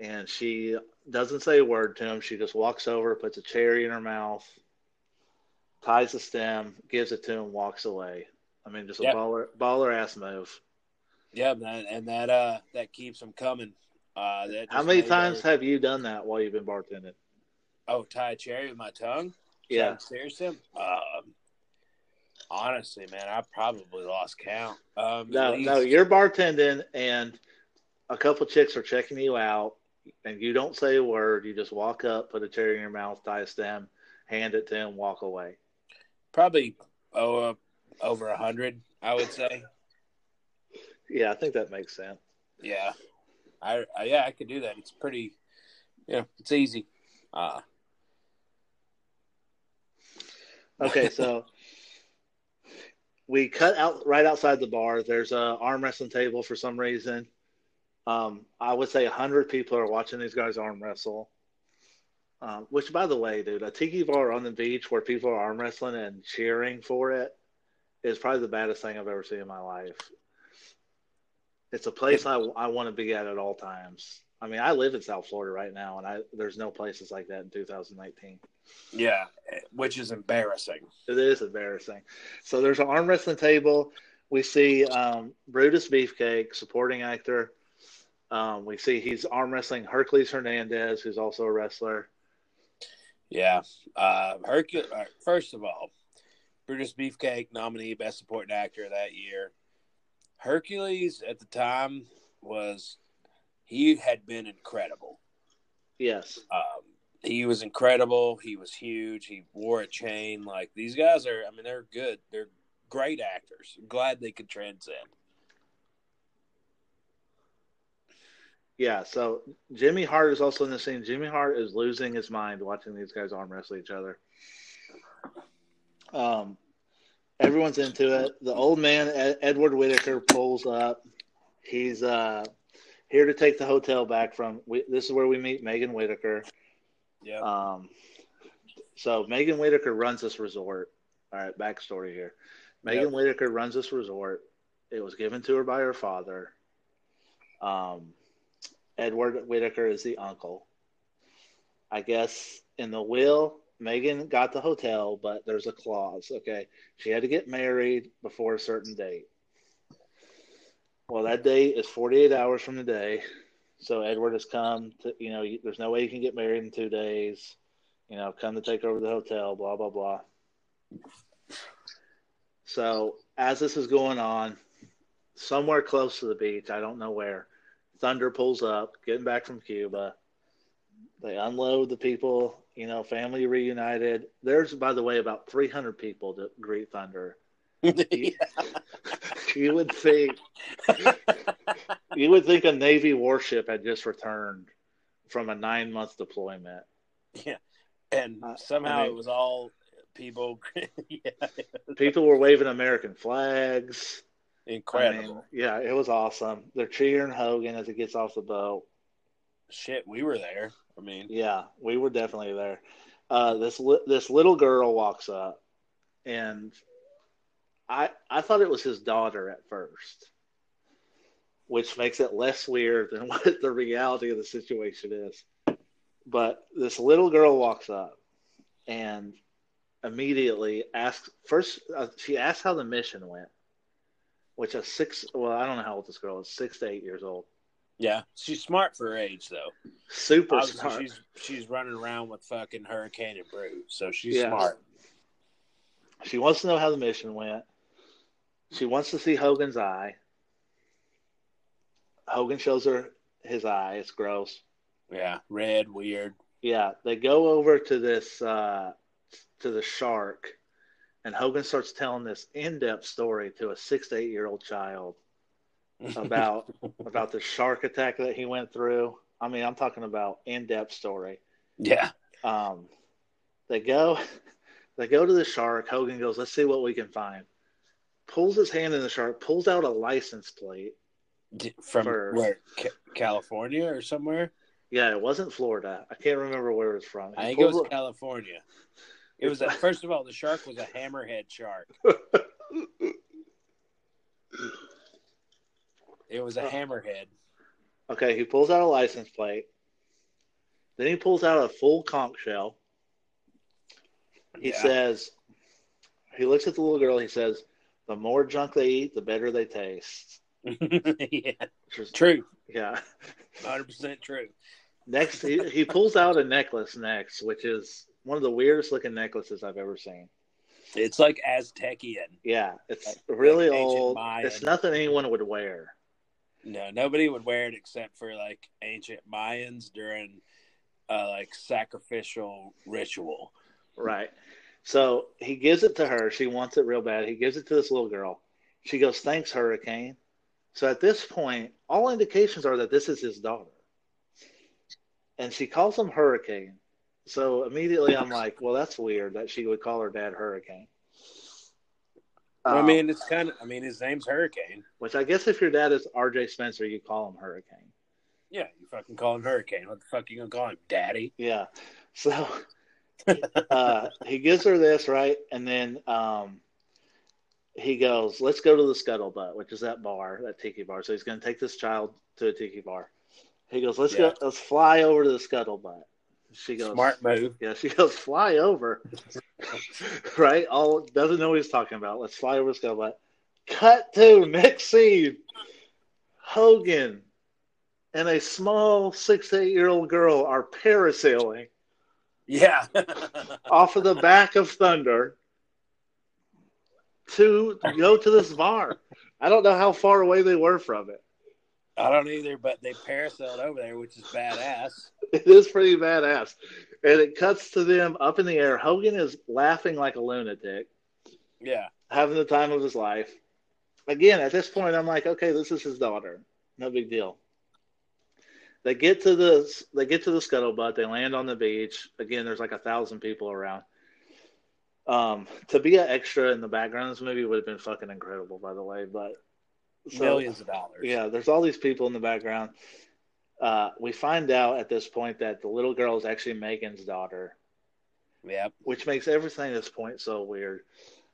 and she doesn't say a word to him. She just walks over, puts a cherry in her mouth, ties the stem, gives it to him, walks away. I mean, just a Yep. baller, baller ass move. Yeah, man, and that uh that keeps them coming. Uh, that How many times her- have you done that while you've been bartending? oh tie a cherry with my tongue? Yeah. seriously. Um, honestly, man, I probably lost count. Um, No, no, you're bartending and a couple chicks are checking you out and you don't say a word. You just walk up, put a cherry in your mouth, tie a stem, hand it to him, walk away. probably oh uh, over a hundred, I would say. Yeah, I think that makes sense. Yeah, I, I yeah I could do that. It's pretty, yeah, it's easy. Uh, Okay, so we cut out right outside the bar. There's a arm wrestling table for some reason. Um, I would say hundred people are watching these guys arm wrestle. Um, which, by the way, dude, a tiki bar on the beach where people are arm wrestling and cheering for it is probably the baddest thing I've ever seen in my life. It's a place I, I want to be at at all times. I mean, I live in South Florida right now, and I there's no places like that in 2019. Yeah, which is embarrassing. It is embarrassing. So there's an arm wrestling table. We see um, Brutus Beefcake, supporting actor. Um, we see he's arm wrestling Hercules Hernandez, who's also a wrestler. Yeah. Uh, Hercules. First of all, Brutus Beefcake nominee best supporting actor that year. Hercules at the time was he had been incredible. Yes. Um, he was incredible. He was huge. He wore a chain. Like these guys are. I mean, they're good. They're great actors. I'm glad they could transcend. Yeah, so Jimmy Hart is also in the scene. Jimmy Hart is losing his mind watching these guys arm wrestle each other. Um, everyone's into it. The old man Ed- Edward Whitaker pulls up. He's uh, here to take the hotel back from. We, this is where we meet Megan Whitaker. Yeah. Um, so Megan Whitaker runs this resort. All right, backstory here. Megan Yep. Whitaker runs this resort. It was given to her by her father. Um, Edward Whitaker is the uncle. I guess in the will, Megan got the hotel, but there's a clause. Okay, she had to get married before a certain date. Well, that date is 48 hours from the day. So Edward has come to, you know, there's no way you can get married in two days. You know, come to take over the hotel, blah, blah, blah. So as this is going on, somewhere close to the beach, I don't know where, Thunder pulls up, getting back from Cuba. They unload the people, you know, family reunited. There's, by the way, about 300 people to greet Thunder. You would think you would think a Navy warship had just returned from a nine month deployment. yeah. And somehow I mean- it was all people. yeah. People were waving American flags. I Incredible. mean, yeah, it was awesome. They're cheering Hogan as he gets off the boat. Shit, we were there. I mean, Yeah, we were definitely there. Uh, this li- this little girl walks up, and I I thought it was his daughter at first, which makes it less weird than what the reality of the situation is. But this little girl walks up, and immediately asks first. Uh, she asks how the mission went, which a six. Well, I don't know how old this girl is. Six to eight years old. yeah, she's smart for her age, though. Super Obviously, smart. she's she's running around with fucking Hurricane and Brew, so she's Yeah. smart. She wants to know how the mission went. She wants to see Hogan's eye. Hogan shows her his eye. It's gross. Yeah, red, weird. Yeah, they go over to this uh, to the shark, and Hogan starts telling this in-depth story to a six to eight year old child about about the shark attack that he went through. I mean, I'm talking about in-depth story. yeah, Um, they go, they go to the shark. Hogan goes, "Let's see what we can find." Pulls his hand in the shark, pulls out a license plate. From For- where Ca- California or somewhere. Yeah, it wasn't Florida. I can't remember where it was from. I think it was California. It was a, first of all, the shark was a hammerhead shark. It was a Oh. hammerhead. okay, he pulls out a license plate. Then he pulls out a full conch shell. He Yeah. says, he looks at the little girl. He says, "The more junk they eat, the better they taste." yeah, true, yeah. hundred percent true. Next, he, he pulls out a necklace next, which is one of the weirdest looking necklaces I've ever seen. It's like Aztecian. Yeah, it's Like- really like old. Mayan. It's nothing anyone would wear. No, nobody would wear it except for like ancient Mayans during uh, like sacrificial ritual. Right. So he gives it to her. She wants it real bad. He gives it to this little girl. She goes, Thanks, Hurricane. So at this point, all indications are that this is his daughter. And she calls him Hurricane. So immediately I'm like, Well, that's weird that she would call her dad Hurricane. I Um, mean, it's kind of. I mean, his name's Hurricane. which I guess if your dad is R.J. Spencer, you call him Hurricane. Yeah, you fucking call him Hurricane. What the fuck are you gonna call him, Daddy? Yeah. So uh, he gives her this, right? And then um, he goes, let's go to the Scuttlebutt, which is that bar, that tiki bar. So he's going to take this child to a tiki bar. He goes, let's Yeah. go, let's fly over to the Scuttlebutt. She goes, Smart move. Yeah, she goes, fly over. right? All doesn't know what he's talking about. Let's fly over to Scuttlebutt. Cut to next scene. Hogan and a small six to eight year old girl are parasailing Yeah. off of the back of Thunder to go to this bar. I don't know how far away they were from it. I don't either, but they parasailed over there, which is badass. It is pretty badass. And it cuts to them up in the air. Hogan is laughing like a lunatic, Yeah. having the time of his life. Again, at this point, I'm like, okay, this is his daughter. No big deal. They get to the they get to the scuttlebutt. They land on the beach. Again, there's like a thousand people around. Um, to be an extra in the background of this movie would have been fucking incredible, by the way. But so- Millions of dollars. yeah, there's all these people in the background. Uh, we find out at this point that the little girl is actually Megan's daughter, Yep. which makes everything at this point so weird.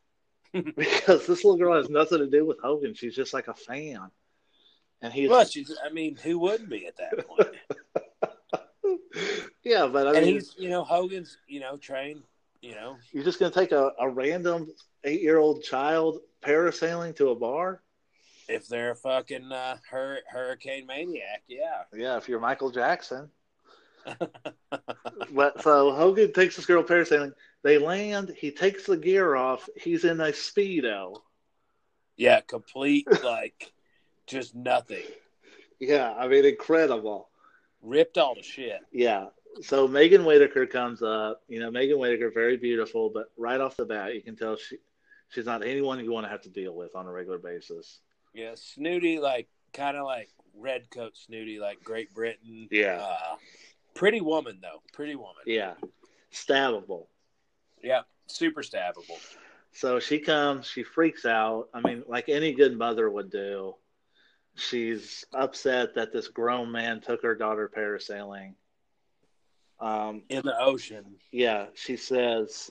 because this little girl has nothing to do with Hogan. She's just like a fan. And he's Well, I mean, who wouldn't be at that point? yeah, but I and mean, he's, you know, Hogan's, you know, trained, you know, you're just gonna take a, a random eight year old child parasailing to a bar? if they're a fucking uh, hur- hurricane maniac, yeah. Yeah, if you're Michael Jackson. but so Hogan takes this girl parasailing. They land. He takes the gear off. He's in a speedo. Yeah, complete, like, just nothing. Yeah, I mean, incredible. Ripped all the shit. Yeah. So Megan Whitaker comes up. You know, Megan Whitaker, very beautiful, but right off the bat, you can tell she she's not anyone you want to have to deal with on a regular basis. Yeah, snooty, like, kind of like red coat snooty, like Great Britain. Yeah. Uh, pretty woman, though. Pretty woman. Yeah, stabbable. Yeah, super stabbable. So she comes, she freaks out. I mean, like any good mother would do. She's upset that this grown man took her daughter parasailing. Um, In the ocean. yeah, she says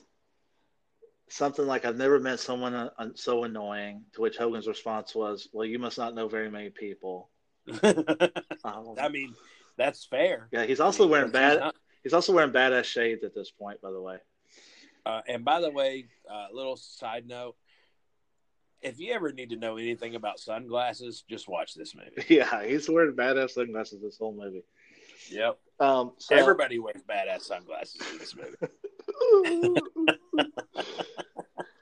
something like, I've never met someone uh, so annoying. To which Hogan's response was, Well, you must not know very many people. Um, I mean, that's fair. yeah, he's also wearing bad. not- He's also wearing badass shades at this point, by the way. Uh, and by the way, uh, little side note: if you ever need to know anything about sunglasses, just watch this movie. Yeah, he's wearing badass sunglasses this whole movie. Yep, Um, so, everybody wears badass sunglasses in this movie.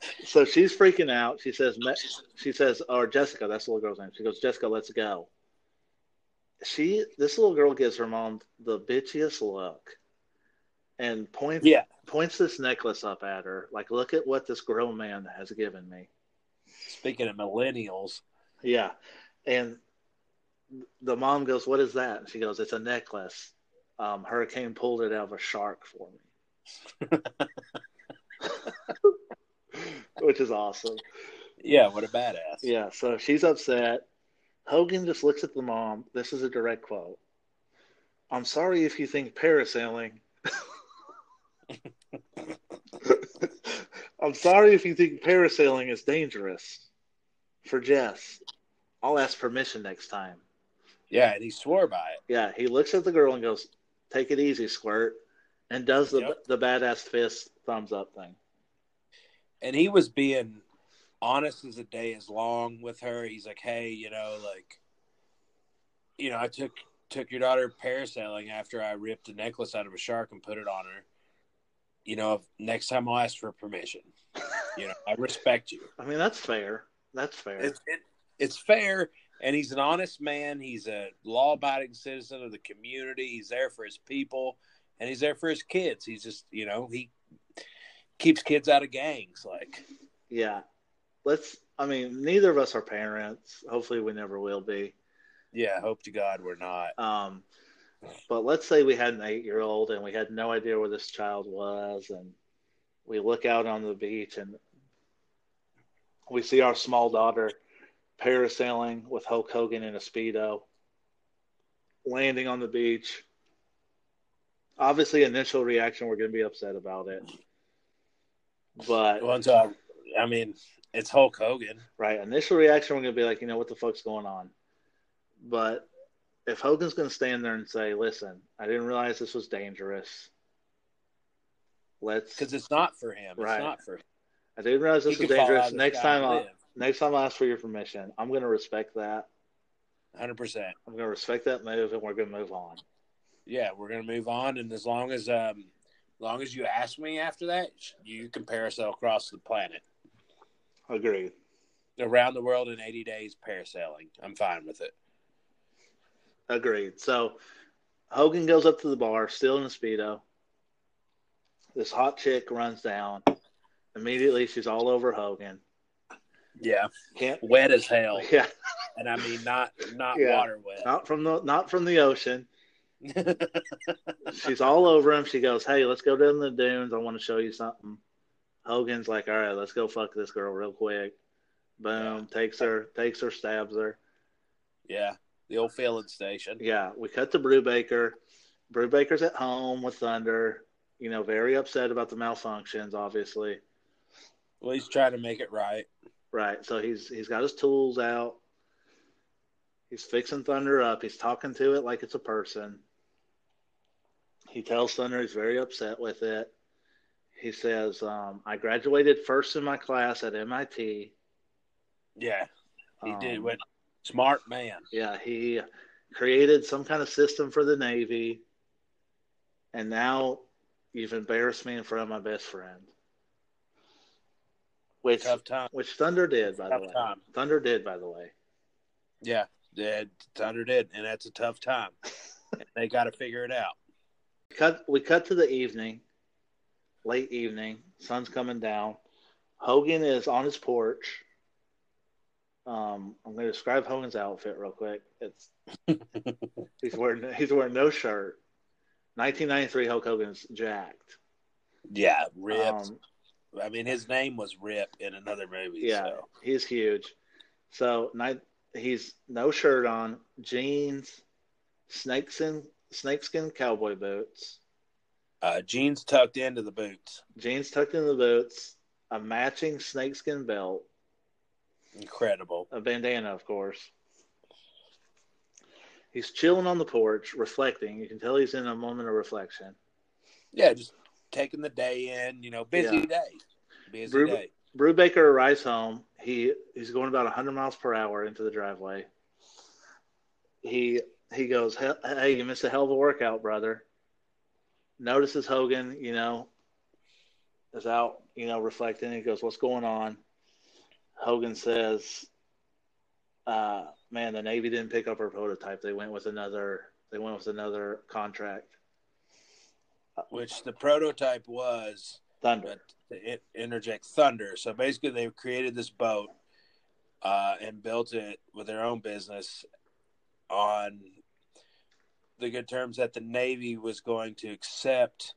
so she's freaking out. She says, she says, or Jessica, that's the little girl's name. She goes, Jessica, let's go. She, this little girl gives her mom the bitchiest look, and points, Yeah, points this necklace up at her, like, look at what this grown man has given me. Speaking of millennials, Yeah, and the mom goes, "What is that?" She goes, "It's a necklace. Um, Hurricane pulled it out of a shark for me." Which is awesome. yeah, what a badass. Yeah, so she's upset. Hogan just looks at the mom. This is a direct quote. I'm sorry if you think parasailing. I'm sorry if you think parasailing is dangerous. For Jess, I'll ask permission next time. yeah, and he swore by it. Yeah, he looks at the girl and goes, "Take it easy, squirt," and does the Yep. the badass fist thumbs up thing. And he was being honest as the day is long with her. He's like, "Hey, you know, like, you know, I took took your daughter parasailing after I ripped a necklace out of a shark and put it on her. You know, if, next time I'll ask for permission. You know, I respect you. I mean, that's fair. That's fair. It's it, it's fair, and he's an honest man. He's a law-abiding citizen of the community. He's there for his people, and he's there for his kids. He's just, you know, he keeps kids out of gangs. Like, yeah. Let's. I mean, neither of us are parents. Hopefully, we never will be. yeah, hope to God we're not. Um, but let's say we had an eight-year-old and we had no idea where this child was, and we look out on the beach and We see our small daughter parasailing with Hulk Hogan in a speedo, landing on the beach. Obviously, initial reaction we're going to be upset about it, but Well, so, uh, I mean, it's Hulk Hogan. right, initial reaction we're going to be like, you know, what the fuck's going on? But if Hogan's going to stand there and say, "Listen, I didn't realize this was dangerous. Let's," Because it's not for him. Right. It's not for him. I didn't realize this He was could fall out dangerous. Next time, I live. next time I ask for your permission, I'm going to respect that. 100%. I'm going to respect that move, and we're going to move on. Yeah, we're gonna move on, and as long as um, as long as you ask me after that, you can parasail across the planet, Agreed. around the world in eighty days, parasailing. I'm fine with it. Agreed. So Hogan goes up to the bar, still in a speedo. This hot chick runs down. Immediately, she's all over Hogan. Yeah, Can't. wet as hell, Yeah, and I mean not not Yeah. water wet. not from the not from the ocean. She's all over him. She goes, "Hey, let's go down the dunes. I want to show you something." Hogan's like, "All right, let's go fuck this girl real quick." Boom, takes her, takes her, stabs her. yeah, the old filling station. Yeah, we cut to Brubaker. Brubaker's at home with Thunder. You know, very upset about the malfunctions, obviously. Well, he's trying to make it right. Right. So he's he's got his tools out. He's fixing Thunder up. He's talking to it like it's a person. He tells Thunder he's very upset with it. He says, um, "I graduated first in my class at MIT." Yeah, he did. Um, What smart man? Yeah, he created some kind of system for the Navy, and now you've embarrassed me in front of my best friend. Which Tough time. which Thunder did, by the way. time. Thunder did, by the way. Yeah, yeah, Thunder did, and that's a tough time. They got to figure it out. Cut. We cut to the evening, late evening. Sun's coming down. Hogan is on his porch. Um, I'm going to describe Hogan's outfit real quick. It's he's wearing he's wearing no shirt. 1993 Hulk Hogan's jacked. Yeah, ripped. Um, I mean, his name was Rip in another movie. Yeah, so. he's huge. So night he's no shirt on, jeans, snakeskin snakeskin cowboy boots, Uh, jeans tucked into the boots. jeans tucked into the boots, a matching snakeskin belt, Incredible. a bandana, of course. He's chilling on the porch, reflecting. You can tell he's in a moment of reflection. Yeah, just taking the day in. You know, busy Yeah. day. Busy Brew- day. Brubaker arrives home. He he's going about 100 miles per hour into the driveway. He he goes, "Hey, hey, you missed a hell of a workout, brother." Notices Hogan, you know, is out, you know, reflecting. He goes, "What's going on?" Hogan says, uh, "Man, the Navy didn't pick up our prototype. They went with another. They went with another contract." Which the prototype was Thunder. but to interject thunder. So basically, they created this boat uh, and built it with their own business on the good terms that the Navy was going to accept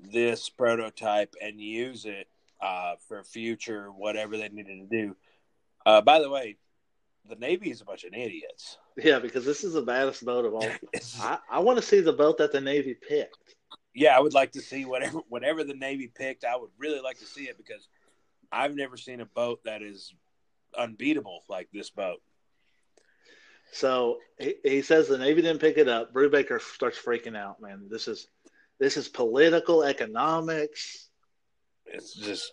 this prototype and use it uh, for future whatever they needed to do. Uh, by the way, the Navy is a bunch of idiots. Yeah, because this is the baddest boat of all. I, I want to see the boat that the Navy picked. yeah, I would like to see whatever whatever the Navy picked. I would really like to see it because I've never seen a boat that is unbeatable like this boat. So he, he says the Navy didn't pick it up. Brubaker starts freaking out, man. This is this is political economics. It's just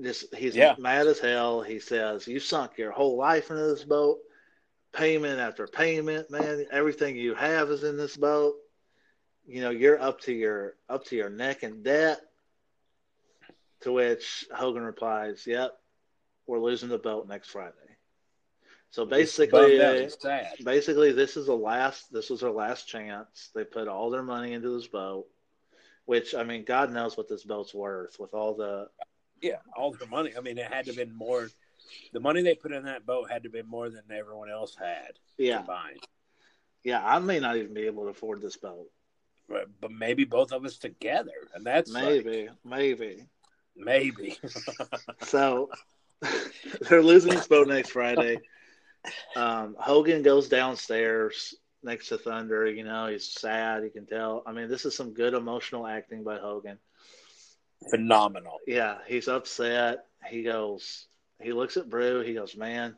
Just he's Yeah. mad as hell. He says, You sunk your whole life into this boat. Payment after payment, man. Everything you have is in this boat. You know, you're up to your up to your neck in debt. To which Hogan replies, Yep, we're losing the boat next Friday. So basically, bummed out. It's sad. basically this is the last this was their last chance they put all their money into this boat which i mean god knows what this boat's worth with all the Yeah, all the money. I mean, it had to have been more. The money they put in that boat had to be more than everyone else had yeah combined. yeah i may not even be able to afford this boat But, but maybe both of us together, and that's like- maybe maybe maybe. so they're losing this boat next Friday. Um, Hogan goes downstairs next to Thunder. You know, he's sad. You can tell. I mean, this is some good emotional acting by Hogan. Phenomenal. Yeah, he's upset. He goes, he looks at Brew. He goes, man,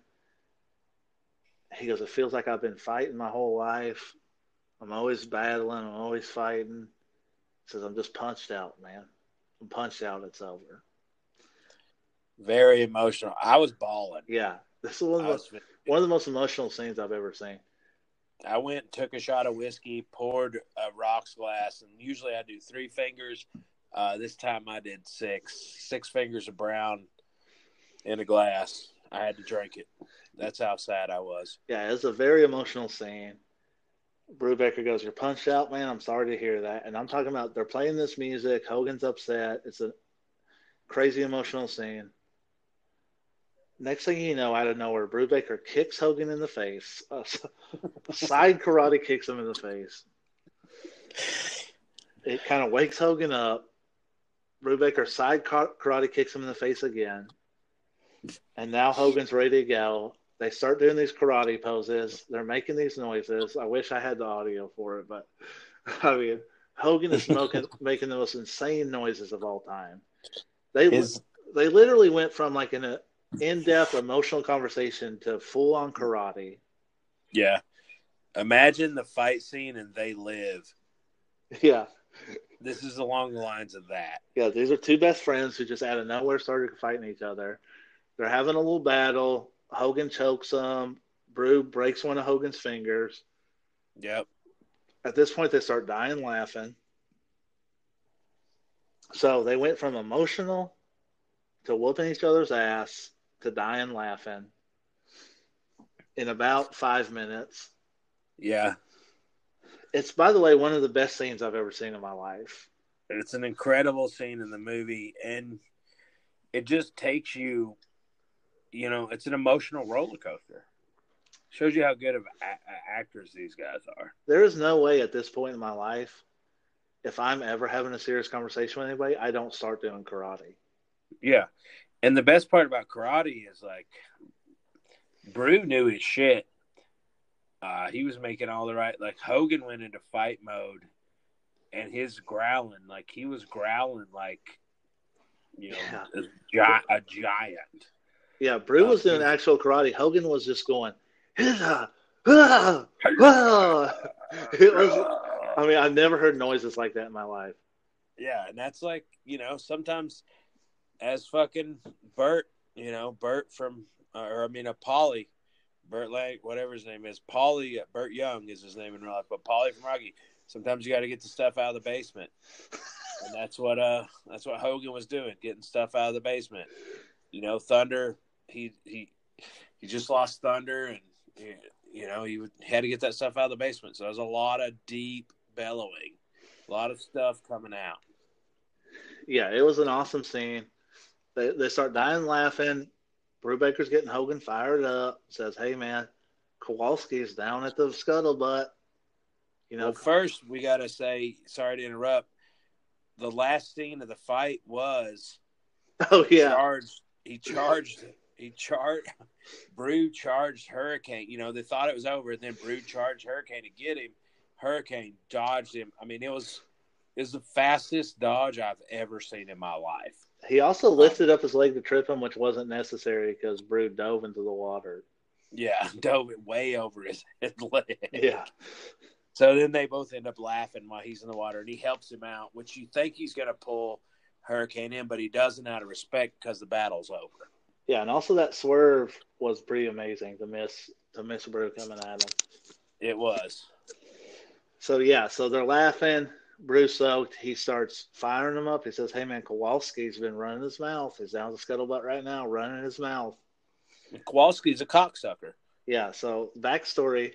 he goes, it feels like I've been fighting my whole life. I'm always battling. I'm always fighting. He says, I'm just punched out, man. I'm punched out. It's over. Very emotional. I was bawling. Yeah, this is one of the, was, one of the most emotional scenes I've ever seen. I went, took a shot of whiskey, poured a rocks glass, and usually I do three fingers. Uh, this time I did six, six fingers of brown in a glass. I had to drink it. That's how sad I was. Yeah, it's a very emotional scene. Brubaker goes, "You're punched out, man. I'm sorry to hear that." And I'm talking about they're playing this music. Hogan's upset. It's a crazy emotional scene. Next thing you know, out of nowhere, Brubaker kicks Hogan in the face. Uh, side karate kicks him in the face. It kind of wakes Hogan up. Brubaker side karate kicks him in the face again. And now Hogan's ready to go. They start doing these karate poses. They're making these noises. I wish I had the audio for it, but I mean, Hogan is smoking, making the most insane noises of all time. They His- they literally went from like an in-depth emotional conversation to full-on karate. Yeah. Imagine the fight scene and they live. Yeah, This is along the lines of that. yeah. These are two best friends who just out of nowhere started fighting each other. They're having a little battle. Hogan chokes them. Brew breaks one of Hogan's fingers. Yep. At this point, they start dying laughing. So they went from emotional to whooping each other's ass to dying laughing in about five minutes. Yeah. It's, by the way, one of the best scenes I've ever seen in my life. It's an incredible scene in the movie, and it just takes you, you know, it's an emotional roller coaster. Shows you how good of a- actors these guys are. There is no way at this point in my life, if I'm ever having a serious conversation with anybody, I don't start doing karate. Yeah. And the best part about karate is like Brew knew his shit. Uh, he was making all the right like Hogan went into fight mode and his growling, like he was growling like you know Yeah. a, gi- a giant. Yeah, Brew was Oh, doing actual karate. Hogan was just going, "Hizza, ah, ah." It was. I mean, I've never heard noises like that in my life. Yeah, and that's like, you know, sometimes as fucking Bert, you know, Bert from, or I mean, a Paulie, Bert Lang, whatever his name is, Paulie, Burt Young is his name in real life, but Paulie from Rocky. Sometimes you got to get the stuff out of the basement, and that's what uh, that's what Hogan was doing, getting stuff out of the basement. You know, Thunder, he he he just lost Thunder, and you know he would, had to get that stuff out of the basement. So there's a lot of deep bellowing, a lot of stuff coming out. Yeah, it was an awesome scene. They they start dying laughing. Brubaker's getting Hogan fired up. Says, "Hey man, Kowalski's down at the scuttlebutt." You know, Well, first we got to say, sorry to interrupt. The last scene of the fight was oh yeah, charged. He charged. He charged. Brew charged Hurricane. You know they thought it was over, and then Brew charged Hurricane to get him. Hurricane dodged him. I mean, it was it was the fastest dodge I've ever seen in my life. He also lifted up his leg to trip him, which wasn't necessary because Brew dove into the water. Yeah, dove it way over his head leg. Yeah, So then they both end up laughing while he's in the water, and he helps him out, which you think he's going to pull Hurricane in, but he doesn't out of respect because the battle's over. yeah, and also that swerve was pretty amazing to miss to miss Brew coming at him. It was. So yeah, so they're laughing. Bruce soaked. He starts firing them up. He says, "Hey man, Kowalski's been running his mouth. He's down the scuttlebutt right now, running his mouth." Kowalski's a cocksucker. Yeah. So backstory: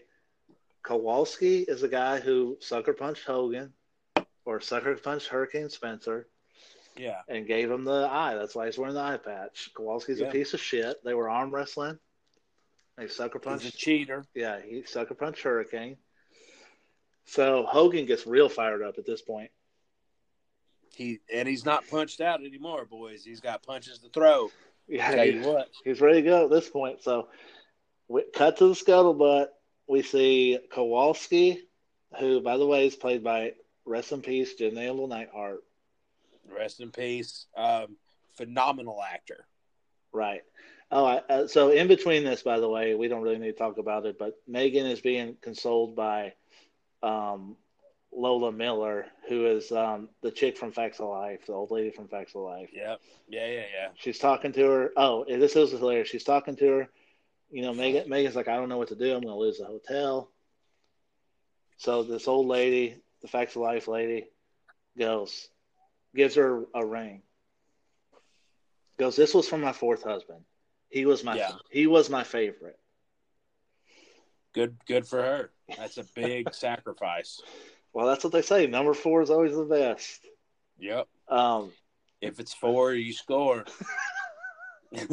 Kowalski is a guy who sucker punched Hogan, or sucker punched Hurricane Spencer, Yeah. and gave him the eye. That's why he's wearing the eye patch. Kowalski's Yeah. a piece of shit. They were arm wrestling. They sucker He's a cheater. Yeah, he sucker punched Hurricane. So Hogan gets real fired up at this point. He and he's not punched out anymore, boys. He's got punches to throw. Yeah, Tell you what. he's ready to go at this point. So, we cut to the scuttlebutt. We see Kowalski, who, by the way, is played by rest in peace Nail Neidhart. Rest in peace. Um, phenomenal actor. Right. Oh, I, uh, so in between this, by the way, we don't really need to talk about it, but Megan is being consoled by um, Lola Miller, who is um, the chick from Facts of Life, the old lady from Facts of Life. Yep. Yeah, yeah, yeah. She's talking to her. Oh, this is hilarious. She's talking to her. You know, Megan. Megan's like, I don't know what to do. I'm going to lose the hotel. So this old lady, the Facts of Life lady, goes, gives her a ring. Goes, this was from my fourth husband. He was my Yeah. he was my favorite. Good, good for her. That's a big sacrifice. Well, that's what they say. Number four is always the best. Yep. Um, If it's four, you score.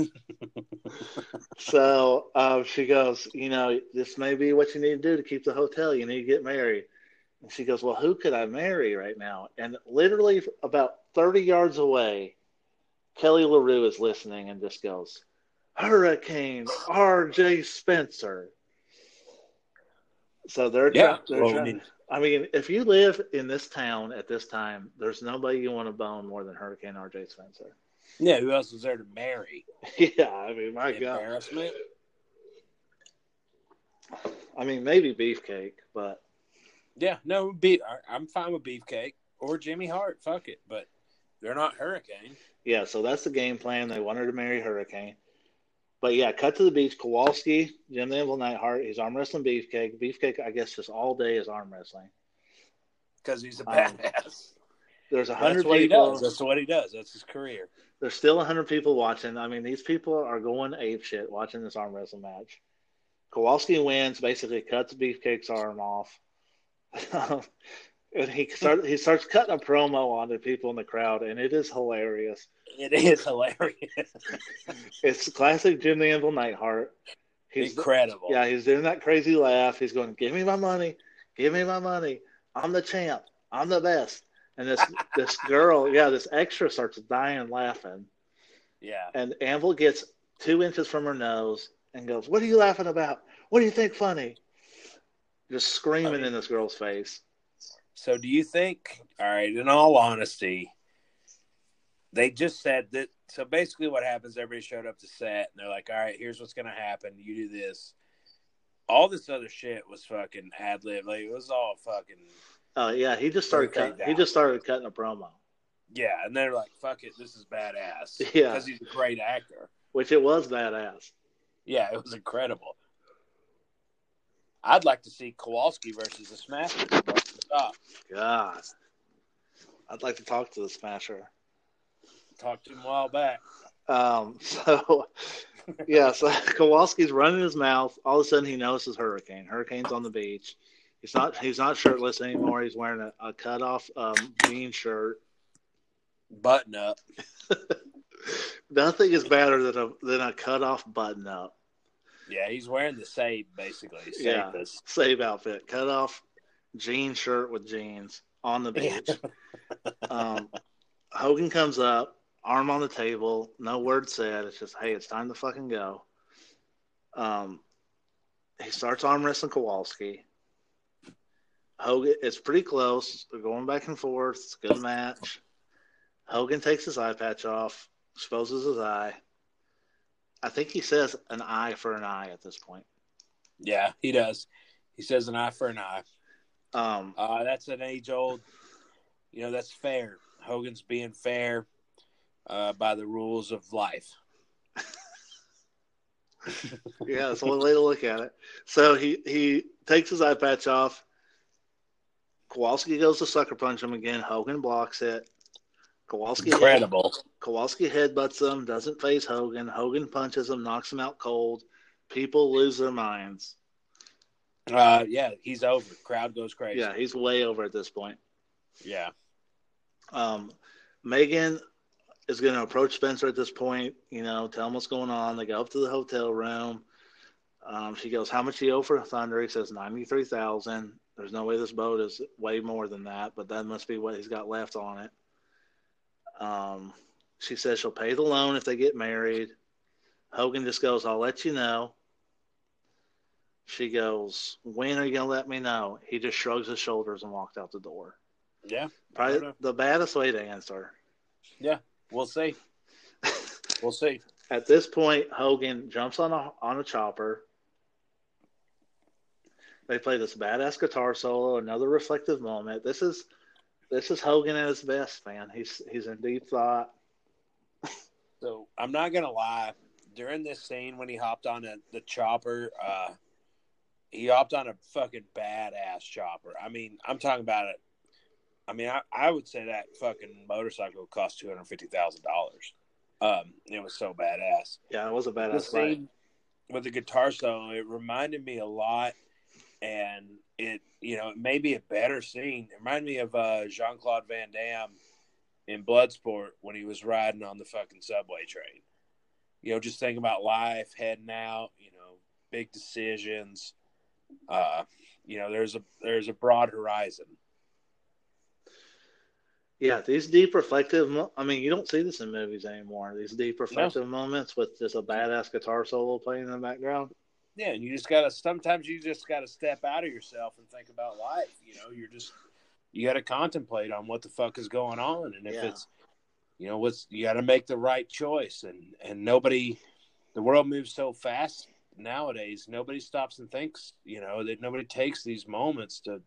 so um, she goes, you know, this may be what you need to do to keep the hotel. You need to get married. And she goes, well, who could I marry right now? And literally about 30 yards away, Kelly LaRue is listening and just goes, Hurricane R.J. Spencer. So they're, Yeah. try- they're Well, I trying. mean, I mean, if you live in this town at this time, there's nobody you want to bone more than Hurricane R.J. Spencer. yeah. Who else was there to marry? yeah, I mean, my God. Embarrassment. I mean, maybe Beefcake, but Yeah. No. Be- I- I'm fine with Beefcake or Jimmy Hart. Fuck it. But they're not Hurricane. yeah, so that's the game plan. They want her to marry Hurricane. But yeah, cut to the beach. Kowalski, Jim the Anvil Neidhart, he's arm wrestling Beefcake. Beefcake, I guess, just all day is arm wrestling. Because he's a Um, badass. There's a hundred what he people. does. That's what he does. That's his career. There's still a hundred people watching. I mean, these people are going ape shit watching this arm wrestling match. Kowalski wins, basically cuts Beefcake's arm off, and he start he starts cutting a promo on the people in the crowd, and it is hilarious. It is hilarious. It's classic Jim the Anvil Neidhart. He's Incredible. yeah, he's doing that crazy laugh. He's going, "Give me my money, give me my money. I'm the champ. I'm the best." And this this girl, yeah, this extra starts dying laughing. Yeah. And Anvil gets two inches from her nose and goes, What are you laughing about? What do you think funny? Just screaming in this girl's face. So do you think? All right. In all honesty, they just said that. So basically, what happens? Everybody showed up to set, and they're like, "All right, here's what's gonna happen. You do this." All this other shit was fucking ad lib. Like it was all fucking Oh yeah, he just started cutting, that he just started cutting a promo. yeah. And they're like, "Fuck it, this is badass." Yeah. because he's a great actor. Which it was badass. Yeah, it was incredible. I'd like to see Kowalski versus the Smasher. Stop. God. I'd like to talk to the smasher. Talked to him a while back. Um so yeah, so Kowalski's running his mouth. All of a sudden he notices Hurricane. Hurricane's on the beach. He's not he's not shirtless anymore. He's wearing a, a cut off um, jean shirt. Button up. Nothing is better than a than a cut off button up. Yeah, he's wearing the same basically. Same Yeah. Save outfit, cut off jean shirt with jeans on the beach. um, Hogan comes up, arm on the table, no word said. It's just, hey, it's time to fucking go. Um, he starts arm wrestling Kowalski. Hogan, it's pretty close. They're going back and forth. It's a good match. Hogan takes his eye patch off, exposes his eye. I think he says an eye for an eye at this point. Yeah, he does. He says an eye for an eye. Um, Uh, that's an age old. You know, that's fair. Hogan's being fair uh, by the rules of life. yeah, that's one way to look at it. So he he takes his eye patch off. Kowalski goes to sucker punch him again. Hogan blocks it. Kowalski Incredible. Kowalski headbutts him. Doesn't face Hogan. Hogan punches him. Knocks him out cold. People lose their minds. Uh, yeah, he's over. Crowd goes crazy. Yeah, he's way over at this point. yeah. Um, Megan is going to approach Spencer at this point. You know, tell him what's going on. They go up to the hotel room. Um, she goes, "How much do you owe for Thunder?" He says, 93000 There's no way this boat is way more than that, but that must be what he's got left on it. Um, she says she'll pay the loan if they get married. Hogan just goes, I'll let you know. She goes, When are you going to let me know? He just shrugs his shoulders and walked out the door. Yeah, Probably the baddest way to answer. Yeah. We'll see. We'll see. At this point, Hogan jumps on a on a chopper. They play this badass guitar solo, another reflective moment. This is this is Hogan at his best, man. He's he's in deep thought. So I'm not gonna lie. During this scene, when he hopped on a, the chopper, uh, he hopped on a fucking badass chopper. I mean, I'm talking about it. I mean, I, I would say that fucking motorcycle cost two hundred fifty thousand dollars. Um, it was so badass. Yeah, it was a badass fight. scene with the guitar solo, it reminded me a lot, and it you know it may be a better scene. It reminded me of uh, Jean Claude Van Damme in Bloodsport when he was riding on the fucking subway train. You know, just thinking about life, heading out. You know, big decisions. Uh, you know, there's a there's a broad horizon. Yeah, these deep reflective. mo- I mean, you don't see this in movies anymore. These deep reflective moments with just a badass guitar solo playing in the background. Yeah, and you just gotta. Sometimes you just gotta step out of yourself and think about life. You know, you're just you gotta contemplate on what the fuck is going on, and if Yeah. it's you know what's you gotta make the right choice, and and nobody, the world moves so fast nowadays. Nobody stops and thinks. You know that nobody takes these moments to.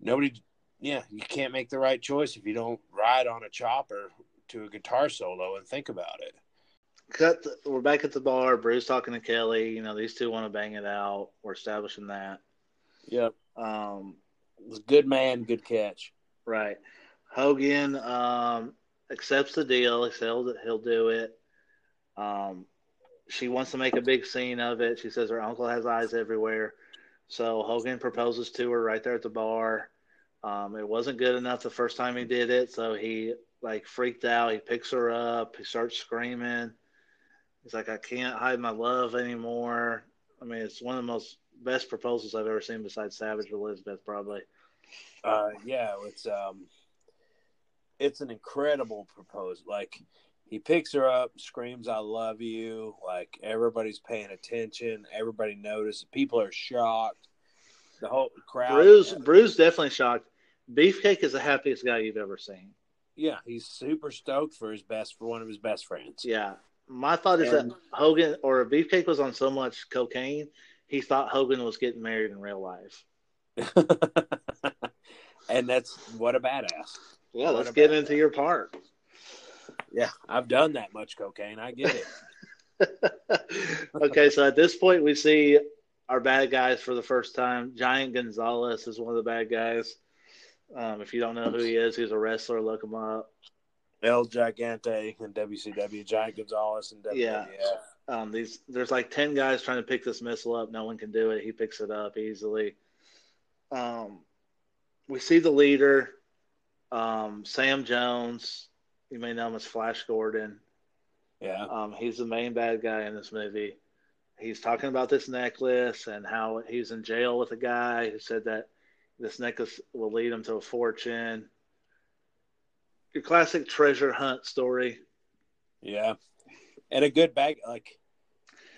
Nobody, yeah, you can't make the right choice if you don't ride on a chopper to a guitar solo and think about it. Cut. The, we're back at the bar. Bruce talking to Kelly. You know, these two want to bang it out. We're establishing that. Yep, Um, good man, good catch. Right. Hogan um, accepts the deal. He said he'll, he'll do it. Um, she wants to make a big scene of it. She says her uncle has eyes everywhere. So Hogan proposes to her right there at the bar. Um, it wasn't good enough the first time he did it, so he like freaked out. He picks her up. He starts screaming. He's like, "I can't hide my love anymore." I mean, it's one of the most best proposals I've ever seen besides Savage Elizabeth, probably. Uh, yeah, it's um, it's an incredible proposal. Like he picks her up, screams, "I love you!" Like everybody's paying attention. Everybody notices. People are shocked. The whole crowd. Bruce, Bruce definitely shocked. Beefcake is the happiest guy you've ever seen. Yeah, he's super stoked for his best for one of his best friends. Yeah. My thought is And- that Hogan or Beefcake was on so much cocaine, he thought Hogan was getting married in real life. and that's what a badass. Yeah, What let's get badass. into your part. Yeah, I've done that much cocaine. I get it. okay, so at this point, we see our bad guys for the first time. Giant Gonzalez is one of the bad guys. Um, if you don't know who he is, he's a wrestler. Look him up. El Gigante and WCW, Giant Gonzalez and WWF. Yeah. Um, these there's like ten guys trying to pick this missile up. No one can do it. He picks it up easily. Um, we see the leader, um, Sam Jones. You may know him as Flash Gordon. Yeah. Um, he's the main bad guy in this movie. He's talking about this necklace and how he's in jail with a guy who said that this necklace will lead him to a fortune. Your classic treasure hunt story. Yeah. And a good bag like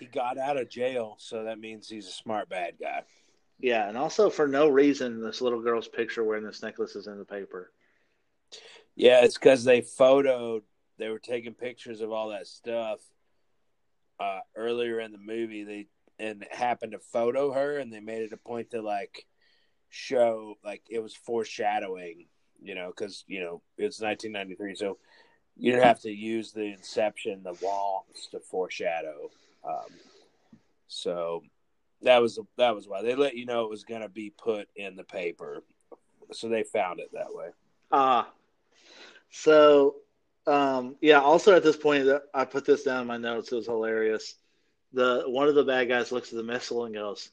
he got out of jail, so that means he's a smart bad guy. Yeah, and also for no reason, this little girl's picture wearing this necklace is in the paper. Yeah, it's because they photoed they were taking pictures of all that stuff uh earlier in the movie they and happened to photo her and they made it a point to like show like it was foreshadowing, you know, because you know it's 1993, so you have to use the inception, the walls to foreshadow. Um, so that was that was why they let you know it was going to be put in the paper, so they found it that way. Ah, so um, yeah. Also, at this point, I put this down in my notes. It was hilarious. The one of the bad guys looks at the missile and goes,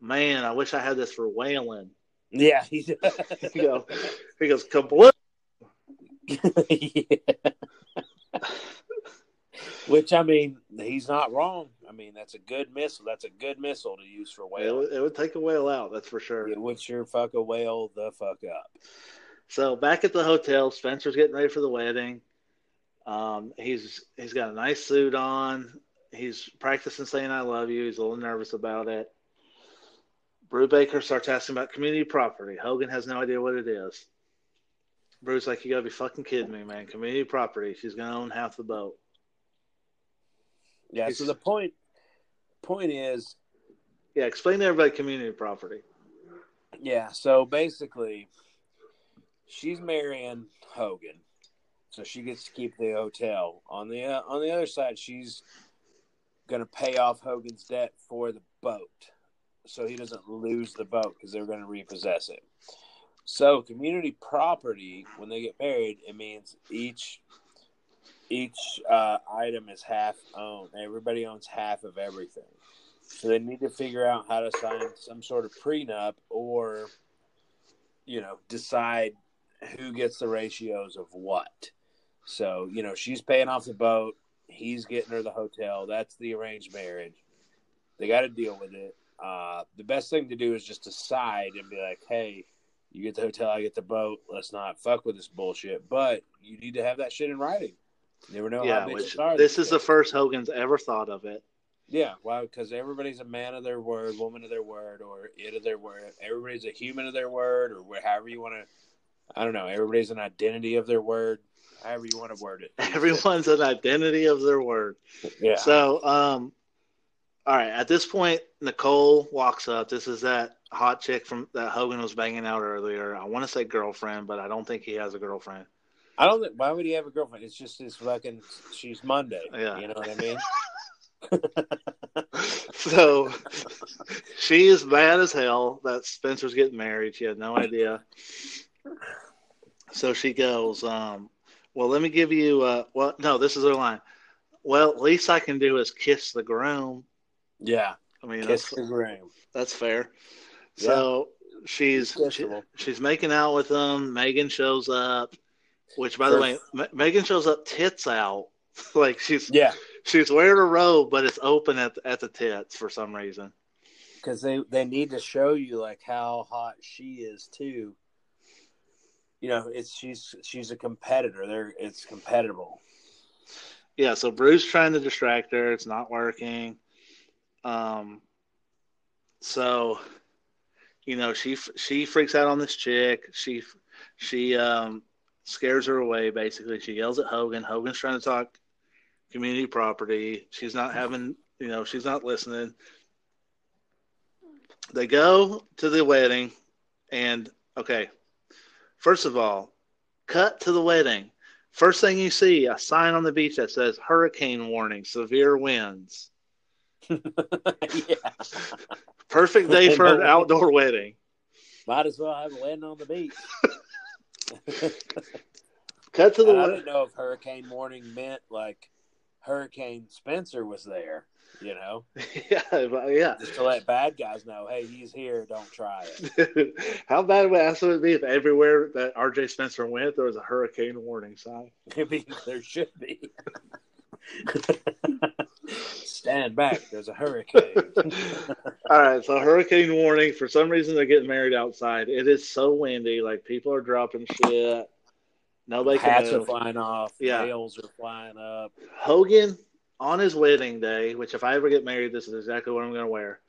"Man, I wish I had this for whaling." Yeah, he He goes, he goes, "Kabloom!" yeah. Which I mean, he's not wrong. I mean, that's a good missile. That's a good missile to use for It whale. would, it would take a whale out, that's for sure. It would sure fuck a whale the fuck up. So back at the hotel, Spencer's getting ready for the wedding. Um, he's he's got a nice suit on. He's practicing saying "I love you." He's a little nervous about it. Brubaker starts asking about community property. Hogan has no idea what it is. Brew's like, "You gotta be fucking kidding me, man! Community property. She's gonna own half the boat." Yeah. So the point point is, Yeah, explain to everybody community property. yeah. So basically, she's marrying Hogan, so she gets to keep the hotel. On the uh, on the other side, she's gonna pay off Hogan's debt for the boat, so he doesn't lose the boat because they're gonna repossess it. So community property, when they get married, it means each each uh, item is half owned. Everybody owns half of everything. So they need to figure out how to sign some sort of prenup or, you know, decide who gets the ratios of what. So, you know, she's paying off the boat, he's getting her the hotel. That's the arranged marriage. They got to deal with it. Uh, the best thing to do is just decide and be like, hey, you get the hotel, I get the boat. Let's not fuck with this bullshit. But you need to have that shit in writing. You never know yeah, how which this is the first Hogan's ever thought of it. yeah, well, because everybody's a man of their word, woman of their word, or it of their word. Everybody's a human of their word, or however you want to. I don't know. Everybody's an identity of their word. However you want to word it. Everyone's an identity of their word. Yeah. So, um, all right. At this point, Nicole walks up. This is that hot chick from that Hogan was banging out earlier. I want to say girlfriend, but I don't think he has a girlfriend. I don't think. Why would he have a girlfriend? It's just his fucking. She's Monday. Yeah. You know what I mean? So she is mad as hell that Spencer's getting married. She had no idea. So she goes, um, "Well, let me give you. Uh, well, no, this is her line. Well, least I can do is kiss the groom. Yeah. I mean, Kiss that's the groom. that's fair. Yeah. So she's she, she's making out with them. Megan shows up, which, by the way, Me- Megan shows up tits out, like she's Yeah. she's wearing a robe, but it's open at at the tits for some reason. because they they need to show you like how hot she is too. You know, it's she's she's a competitor. There, it's compatible. Yeah, so Bruce trying to distract her. It's not working. Um, so you know she she freaks out on this chick. She she um scares her away. Basically, she yells at Hogan. Hogan's trying to talk community property. She's not having you know she's not listening. They go to the wedding, and okay, first of all, cut to the wedding. First thing you see, a sign on the beach that says hurricane warning, severe winds. yeah, Perfect day for an outdoor wedding. might as well have a wedding on the beach. Cut to the I didn't know if hurricane warning meant like Hurricane Spencer was there. You know, yeah, but yeah. just to let bad guys know, hey, he's here. Don't try it. How bad would it would be if everywhere that RJ Spencer went, there was a hurricane warning sign? Maybe there should be. Stand back. There's a hurricane. All right, so hurricane warning. For some reason, they're getting married outside. It is so windy. Like people are dropping shit. Nobody can Hats are flying off. Yeah. Nails are flying up. Hogan on his wedding day, which if I ever get married, this is exactly what I'm going to wear: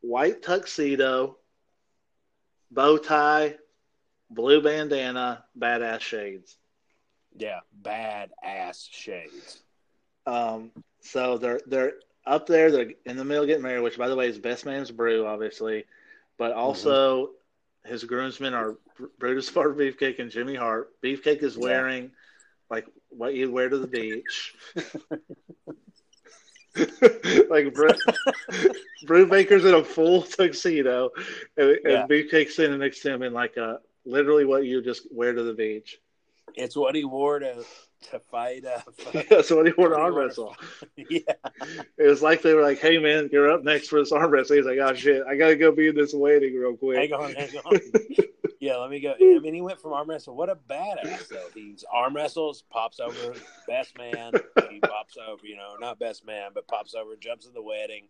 white tuxedo, bow tie, blue bandana, badass shades. Yeah, badass shades. Um, so they're they're up there. They're in the middle getting married. Which, by the way, is best man's brew, obviously, but also his groomsmen are Br- Brutus Barber Beefcake and Jimmy Hart. Beefcake is Yeah. wearing like what you wear to the beach. like Brew, Brubaker's in a full tuxedo, and, and Yeah. Beefcake's sitting next to him in like a literally what you just wear to the beach. It's what he wore to to fight. Uh, That's what he wore to arm wrestle. yeah, It was like they were like, "Hey man, you're up next for this arm wrestle." He's like, "Oh shit, I gotta go be in this waiting real quick." hang on, hang on. Yeah, let me go. I mean, he went from arm wrestle. What a badass though. He's arm wrestles, pops over, best man. He pops over, you know, not best man, but pops over, jumps in the wedding.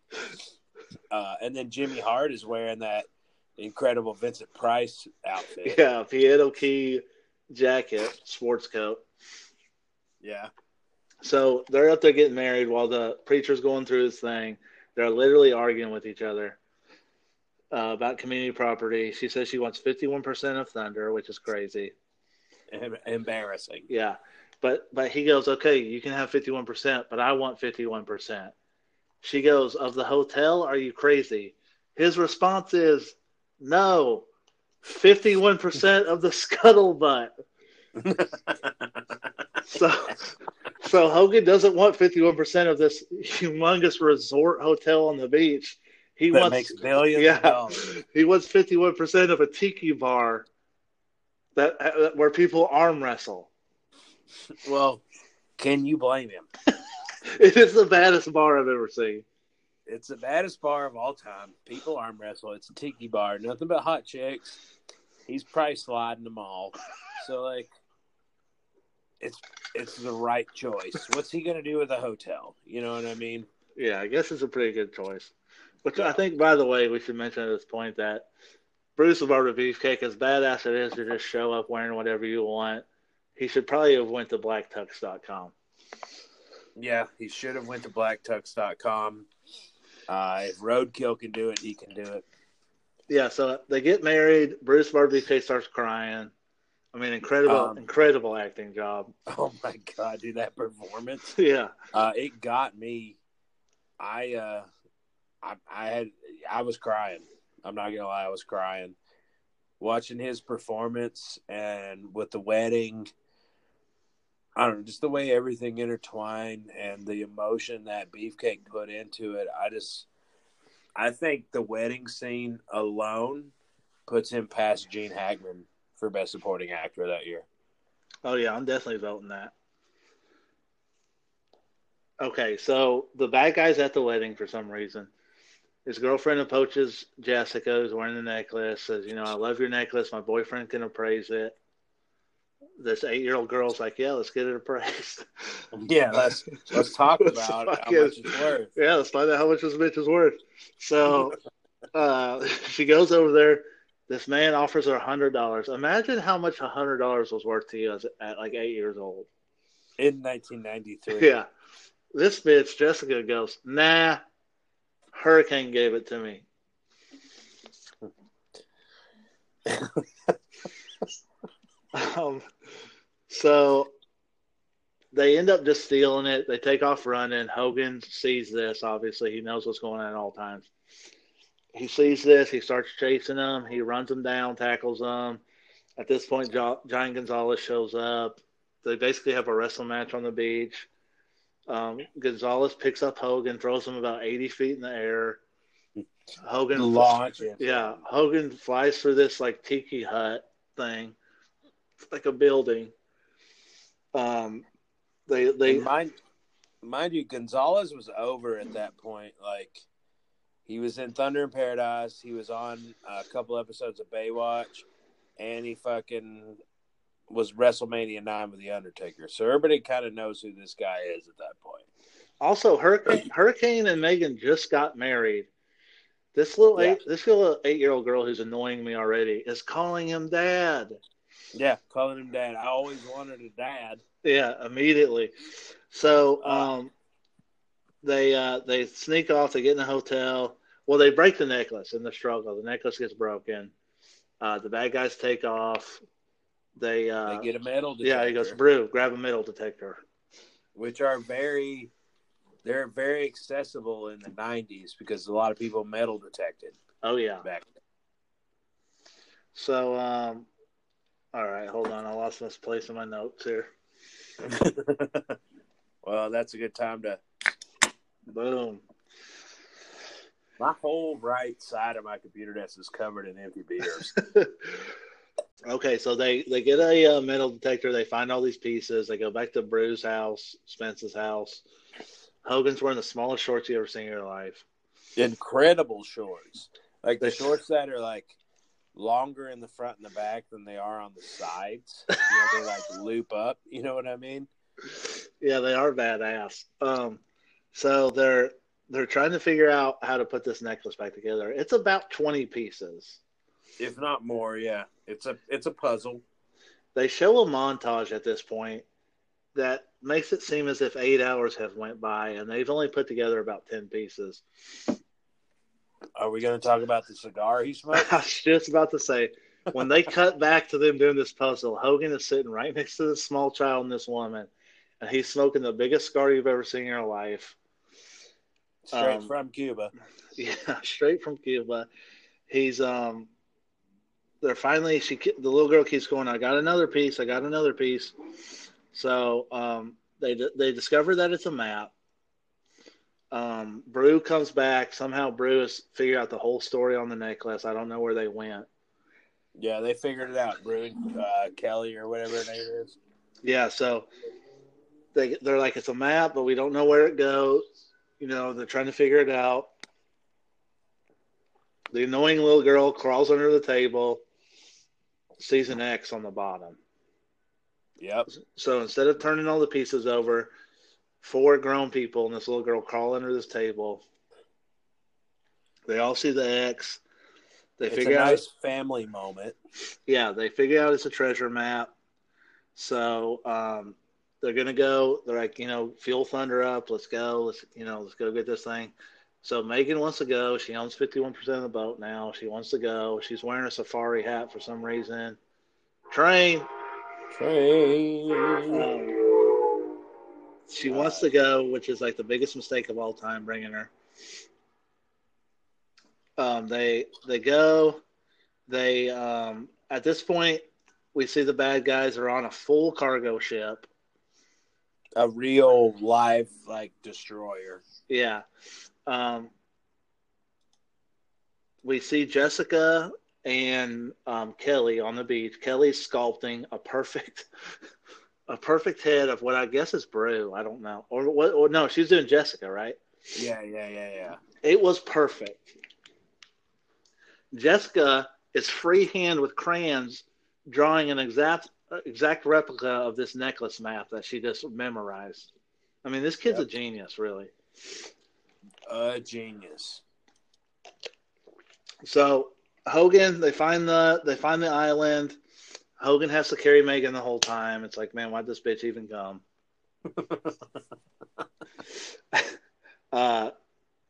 Uh, and then Jimmy Hart is wearing that incredible Vincent Price outfit. Yeah, Piano Key jacket, sports coat. Yeah. So they're up there getting married while the preacher's going through his thing. They're literally arguing with each other uh, about community property. She says she wants 51% of Thunder, which is crazy. Em- Embarrassing. Yeah. But but he goes, okay, you can have 51%, but I want 51%. She goes, of the hotel? Are you crazy? His response is, no, 51% of the scuttlebutt. So, so Hogan doesn't want 51% of this humongous resort hotel on the beach. He that wants makes billions yeah. of dollars. he wants 51% of a tiki bar that uh, where people arm wrestle. Well, can you blame him? It is the baddest bar I've ever seen. It's the baddest bar of all time. People arm wrestle. It's a tiki bar. Nothing but hot chicks. He's probably sliding them all. So like, it's it's the right choice. What's he gonna do with a hotel? You know what I mean? Yeah, I guess it's a pretty good choice. Which I think, by the way, we should mention at this point that Brutus the Barber Beefcake, as badass it is to just show up wearing whatever you want, he should probably have went to blacktux.com. Yeah, he should have went to blacktux.com. Uh, if Roadkill can do it, he can do it. Yeah, so they get married. Brutus Barber Beefcake starts crying. I mean, incredible, Um, incredible acting job. Oh my god, dude, that performance. Yeah, Uh, it got me. I uh, I, I had I was crying. I'm not gonna lie, I was crying watching his performance and with the wedding. I don't know, just the way everything intertwined and the emotion that Beefcake put into it. I just, I think the wedding scene alone puts him past Gene Hackman for best supporting actor that year. Oh yeah, I'm definitely voting that. Okay, so the bad guy's at the wedding for some reason. His girlfriend approaches Jessica, who's wearing the necklace, says, You know, I love your necklace. My boyfriend can appraise it. This eight year old girl's like, Yeah, let's get it appraised. Yeah, let's let's talk about how much it's worth. yeah, let's find out how much this bitch is worth. So uh, she goes over there. This man offers her a hundred dollars. Imagine how much a hundred dollars was worth to you as, at like eight years old. In 1993. Yeah. This bitch, Jessica, goes, nah, Hurricane gave it to me. um, so they end up just stealing it. They take off running. Hogan sees this, obviously. He knows what's going on at all times. He sees this. He starts chasing them. He runs them down, tackles them. At this point, jo- Giant Gonzalez shows up. They basically have a wrestling match on the beach. Um, Gonzalez picks up Hogan, throws him about 80 feet in the air. Hogan, Launch. yeah, Hogan flies through this like tiki hut thing, It's like a building. Um, they they And mind, mind you, Gonzalez was over at that point. Like he was in Thunder in Paradise. He was on a couple episodes of Baywatch, and he fucking was WrestleMania nine with the Undertaker. So everybody kind of knows who this guy is at that point. also Hurricane Hurricane and Megan just got married. This little Yeah. eight this little eight year old girl who's annoying me already is calling him dad. Yeah, calling him dad. I always wanted a dad. Yeah, immediately. So Uh. um, they uh, they sneak off. They get in the hotel. Well, they break the necklace in the struggle. The necklace gets broken. Uh, the bad guys take off. They, uh, They get a metal detector, yeah. He goes, "Brew, grab a metal detector." which are very, they're very accessible in the '90s because a lot of people metal detected Oh yeah. back. So um, all right, hold on. I lost this place in my notes here. well, that's a good time to Boom. My whole right side of my computer desk is covered in empty beers. okay, so they they get a uh, metal detector. They find all these pieces. They go back to Brew's house, Spence's house. Hogan's wearing the smallest shorts you ever seen in your life. Incredible shorts. Like the shorts that are like longer in the front and the back than they are on the sides. You know, they like loop up. You know what I mean? Yeah, they are badass. Um, so they're they're trying to figure out how to put this necklace back together. It's about twenty pieces. If not more, yeah. It's a it's a puzzle. They show a montage at this point. that makes it seem as if eight hours have went by and they've only put together about ten pieces. Are we going to talk about the cigar he smoked? I was just about to say, when they cut back to them doing this puzzle, Hogan is sitting right next to this small child and this woman, and he's smoking the biggest cigar you've ever seen in your life. Straight Um, from Cuba. Yeah, straight from Cuba. He's um. They're finally she the little girl keeps going. I got another piece. I got another piece. So um, they they discover that it's a map. Um, Brew comes back. Somehow Brew has figured out the whole story on the necklace. I don't know where they went. Yeah, they figured it out. Brood, uh, Kelly, or whatever her name is. Yeah, so they they're like it's a map, but we don't know where it goes. You know, they're trying to figure it out. The annoying little girl crawls under the table, sees an X on the bottom. Yep. So instead of turning all the pieces over, four grown people and this little girl crawl under this table. They all see the X. They It's a figure out nice family moment. yeah, they figure out it's a treasure map. So um, they're gonna go. They're like, you know, fuel Thunder up. Let's go. Let's you know, let's go get this thing. So Megan wants to go. She owns fifty one percent of the boat now. She wants to go. She's wearing a safari hat for some reason. Train. Train. Um, she wants to go, which is like the biggest mistake of all time, bringing her. Um, they they go. They um, at this point we see the bad guys are on a full cargo ship. A real life like destroyer. Yeah. Um, we see Jessica and um, Kelly on the beach. Kelly's sculpting a perfect, a perfect head of what I guess is Brew. I don't know, or what? Or no, she's doing Jessica, right? Yeah, yeah, yeah, yeah. It was perfect. Jessica is freehand with crayons drawing an exact exact replica of this necklace map that she just memorized. I mean, this kid's Yep. a genius, really. A genius. So Hogan, they find the they find the island. Hogan has to carry Megan the whole time. It's like, man, why'd this bitch even come? uh,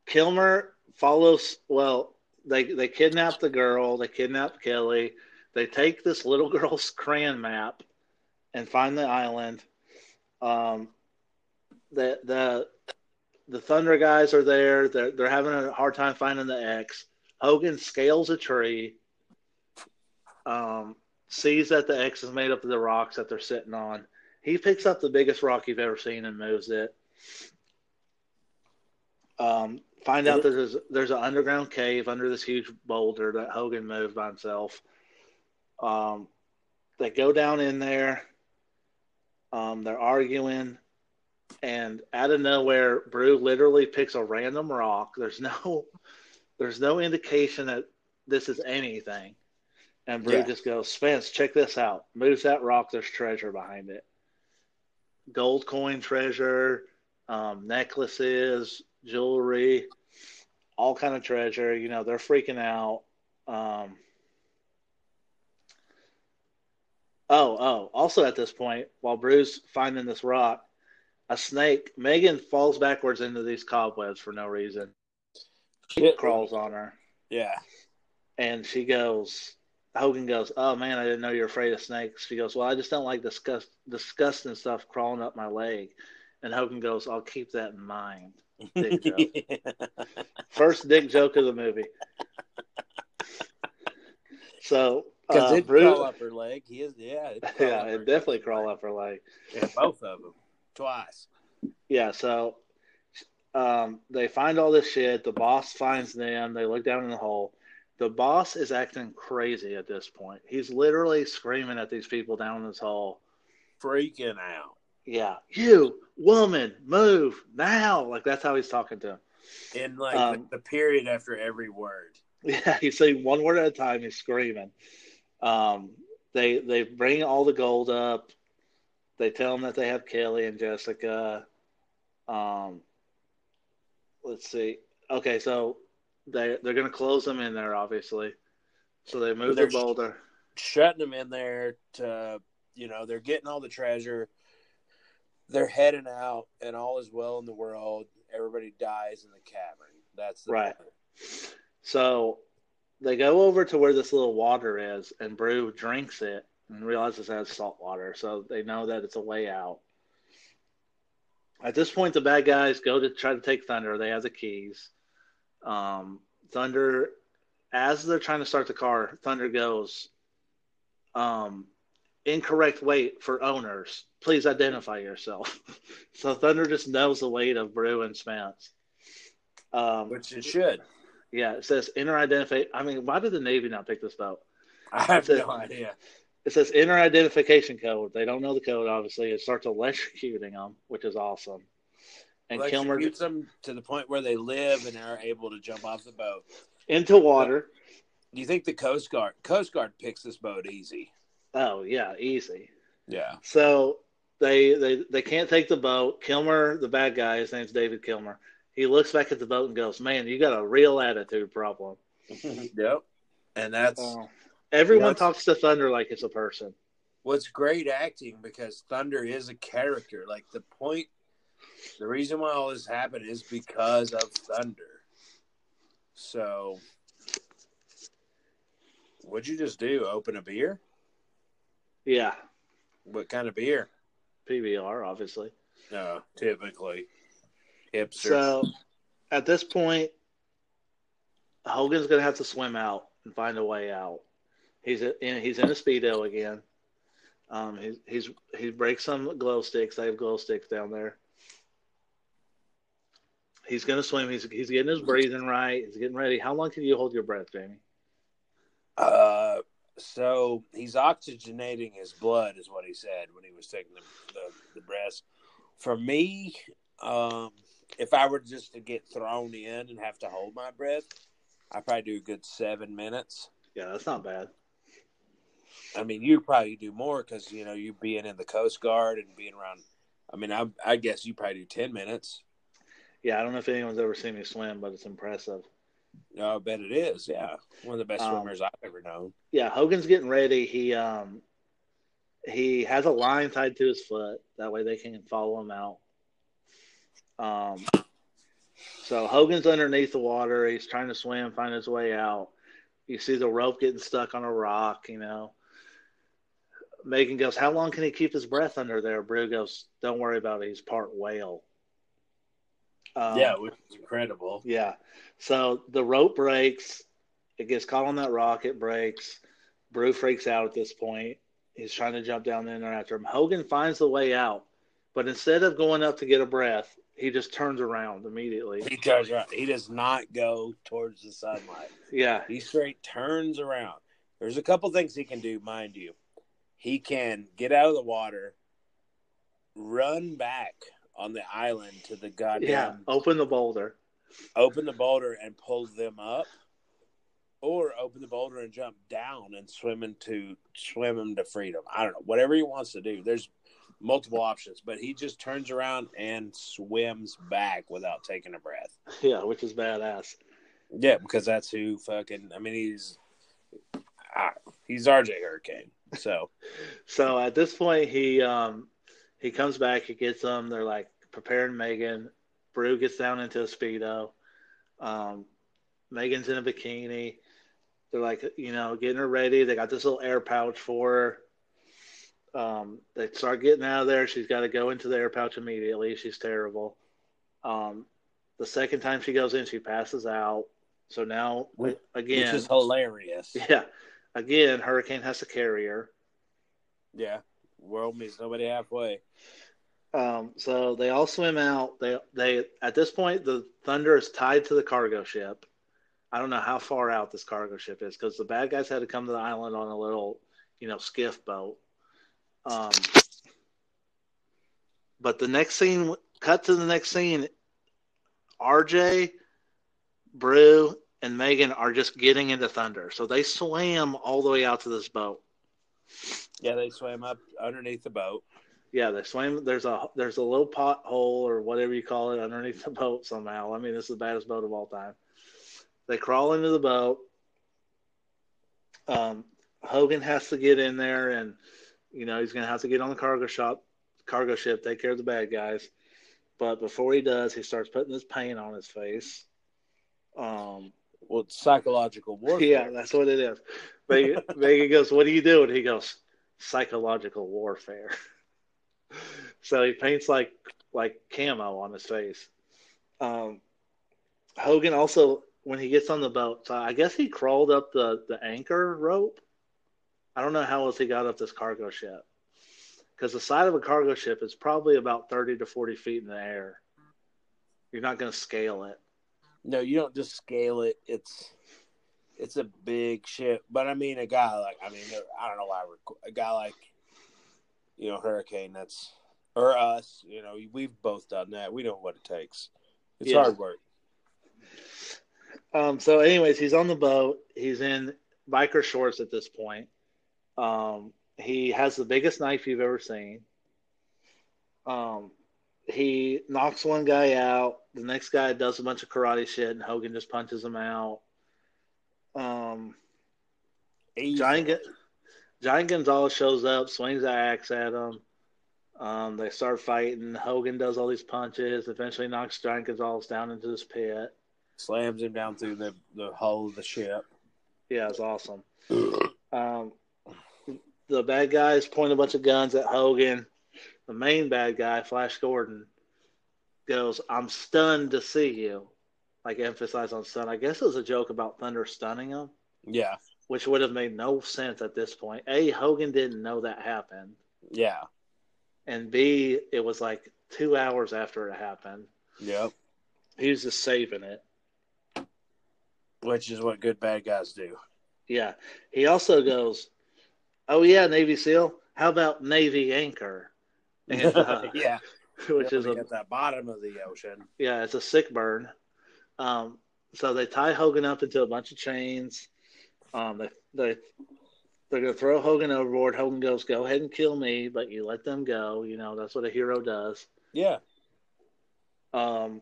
Kilmer follows. Well, they they kidnap the girl. They kidnap Kelly. They take this little girl's crayon map and find the island. Um, the the the Thunder guys are there. They're they're having a hard time finding the X. Hogan scales a tree. Um, sees that the X is made up of the rocks that they're sitting on. He picks up the biggest rock you've ever seen and moves it. Um, find out that there's there's an underground cave under this huge boulder that Hogan moved by himself. Um, they go down in there. Um, they're arguing, and out of nowhere, Brew literally picks a random rock. There's no, there's no indication that this is anything. And Brew Yeah. just goes, Spence, check this out. Moves that rock. There's treasure behind it. Gold coin treasure, um, necklaces, jewelry, all kind of treasure. You know, they're freaking out. Um, oh, oh. Also, at this point, while Bruce finding this rock, a snake, Megan falls backwards into these cobwebs for no reason. Shit. Crawls on her, Yeah. and she goes. Hogan goes, "Oh man, I didn't know you're afraid of snakes." She goes, "Well, I just don't like disgust, disgusting stuff crawling up my leg." And Hogan goes, "I'll keep that in mind." Dick joke. First dick joke of the movie. So, Because uh, it Bruce, crawl up her leg. He is, yeah. It yeah, it definitely crawl up her leg. Yeah, both of them. Twice. Yeah, so um, they find all this shit. The boss finds them. They look down in the hole. The boss is acting crazy at this point. He's literally screaming at these people down in this hole. Freaking out. Yeah, you woman, move now! Like that's how he's talking to him. In like Um, the, the period after every word. Yeah, he's saying one word at a time. He's screaming. Um, they they bring all the gold up. They tell him that they have Kelly and Jessica. Um, let's see. Okay, so they they're gonna close them in there, obviously. So they move They're- the boulder. Shutting them in there to, you know, they're getting all the treasure. they're heading out, and all is well in the world. Everybody dies in the cavern. That's the Right. So they go over to where this little water is, and Brew drinks it and realizes it has salt water. So they know that it's a way out. At this point, the bad guys go to try to take Thunder. They have the keys. Um, Thunder, as they're trying to start the car, Thunder goes, um, incorrect weight for owners. Please identify yourself. so Thunder just knows the weight of Brew and Spence. Um, Which it should. yeah, it says inner identify. I mean, why did the Navy not pick this boat? I have no idea. It says inner identification code. They don't know the code, obviously. It starts electrocuting them, which is awesome. And Kilmer gets them to the point where they live and are able to jump off the boat. into water. Do you think the Coast Guard Coast Guard picks this boat easy? Oh yeah, easy. Yeah. So they they they can't take the boat. Kilmer, the bad guy, his name's David Kilmer. He looks back at the boat and goes, "Man, you got a real attitude problem." yep. And that's uh, Everyone Yes. talks to Thunder like it's a person. what's great acting because Thunder is a character. Like the point, the reason why all this happened is because of Thunder. So, what'd you just do? Open a beer? Yeah, What kind of beer? PBR, obviously. No, typically hipster. So at this point, Hogan's gonna have to swim out and find a way out. He's in he's in a speedo again. Um, he's he's he breaks some glow sticks. They have glow sticks down there. He's gonna swim. He's he's getting his breathing right. He's getting ready. How long can you hold your breath, Jamie? Uh, so he's oxygenating his blood, is what he said when he was taking the the, the breaths. For me, um, if I were just to get thrown in and have to hold my breath, I probably do a good seven minutes. Yeah, that's not bad. I mean, you probably do more because you know you being in the Coast Guard and being around. I mean, I, I guess you probably do ten minutes. Yeah, I don't know if anyone's ever seen me swim, but it's impressive. No, I bet it is. Yeah, one of the best Um, swimmers I've ever known. yeah, Hogan's getting ready. He um he has a line tied to his foot. That way they can follow him out. Um so Hogan's underneath the water. He's trying to swim, find his way out. You see the rope getting stuck on a rock, you know. Megan goes, How long can he keep his breath under there? Brew goes, Don't worry about it. He's part whale. Um, yeah, which is incredible. yeah. So the rope breaks. It gets caught on that rock. It breaks. Brew freaks out at this point. He's trying to jump down in there after him. Hogan finds the way out, but instead of going up to get a breath, he just turns around immediately. He turns around. He does not go towards the sunlight. Yeah. He straight turns around. There's a couple things he can do, mind you. He can get out of the water, run back on the island to the goddamn, Yeah. Open the boulder. open the boulder and pull them up, or open the boulder and jump down and swim into swim him to freedom. I don't know, whatever he wants to do. There's multiple options, but he just turns around and swims back without taking a breath. Yeah, which is badass. Yeah, because that's who fucking. I mean, he's ah, he's RJ Hurricane. So So at this point, he um he comes back. He gets them. They're like preparing Megan. Brew gets down into a speedo. Um, Megan's in a bikini. They're like you know getting her ready. They got this little air pouch for her. Um, they start getting out of there. She's got to go into the air pouch immediately. She's terrible. Um, the second time she goes in, she passes out. So now again, which is hilarious. yeah, again, Hurricane has to carry her. Yeah, world meets nobody halfway. Um, so they all swim out. They they at this point the Thunder is tied to the cargo ship. I don't know how far out this cargo ship is because the bad guys had to come to the island on a little, you know, skiff boat. Um, but the next scene, cut to the next scene. RJ, Brew, and Megan are just getting into Thunder, so they swam all the way out to this boat. Yeah, they swam up underneath the boat. Yeah, they swam. There's a there's a little pothole or whatever you call it underneath the boat somehow. I mean, this is the baddest boat of all time. They crawl into the boat. Um, Hogan has to get in there, and you know he's gonna have to get on the cargo shop cargo ship, take care of the bad guys. But before he does, he starts putting this paint on his face. Um, Well, it's psychological warfare. yeah, that's what it is. Megan, Megan goes, "What are you doing?" He goes, "Psychological warfare." so he paints like like camo on his face. Um, Hogan also, when he gets on the boat, so I guess he crawled up the the anchor rope. I don't know how else he got up this cargo ship, because the side of a cargo ship is probably about thirty to forty feet in the air. You're not going to scale it. No, you don't just scale it. It's it's a big ship. But I mean, a guy like I mean, I don't know why a guy like you know Hurricane. That's or us. You know, we've both done that. We know what it takes. It's Yeah. hard work. Um, so, anyways, he's on the boat. He's in biker shorts at this point. Um, he has the biggest knife you've ever seen. Um, he knocks one guy out. The next guy does a bunch of karate shit, and Hogan just punches him out. Um, Giant, Gon- Giant Gonzalez shows up, swings the axe at him. Um, they start fighting. Hogan does all these punches. Eventually, knocks Giant Gonzalez down into this pit. slams him down through the the hull of the ship. Yeah, it's awesome. Um, the bad guys point a bunch of guns at Hogan. The main bad guy, Flash Gordon, goes, "I'm stunned to see you." Like emphasize on stun. I guess it was a joke about Thunder stunning him, Yeah, which would have made no sense at this point. A, Hogan didn't know that happened, yeah, and B, it was like two hours after it happened. yep. He was just saving it. Which is what good bad guys do. Yeah. He also goes, "Oh yeah, Navy SEAL. How about Navy Anchor?" And, uh, yeah, which is a at the bottom of the ocean. yeah, it's a sick burn. Um, so they tie Hogan up into a bunch of chains. Um, they they they're gonna throw Hogan overboard. Hogan goes, "Go ahead and kill me, but you let them go." You know that's what a hero does. Yeah, Um,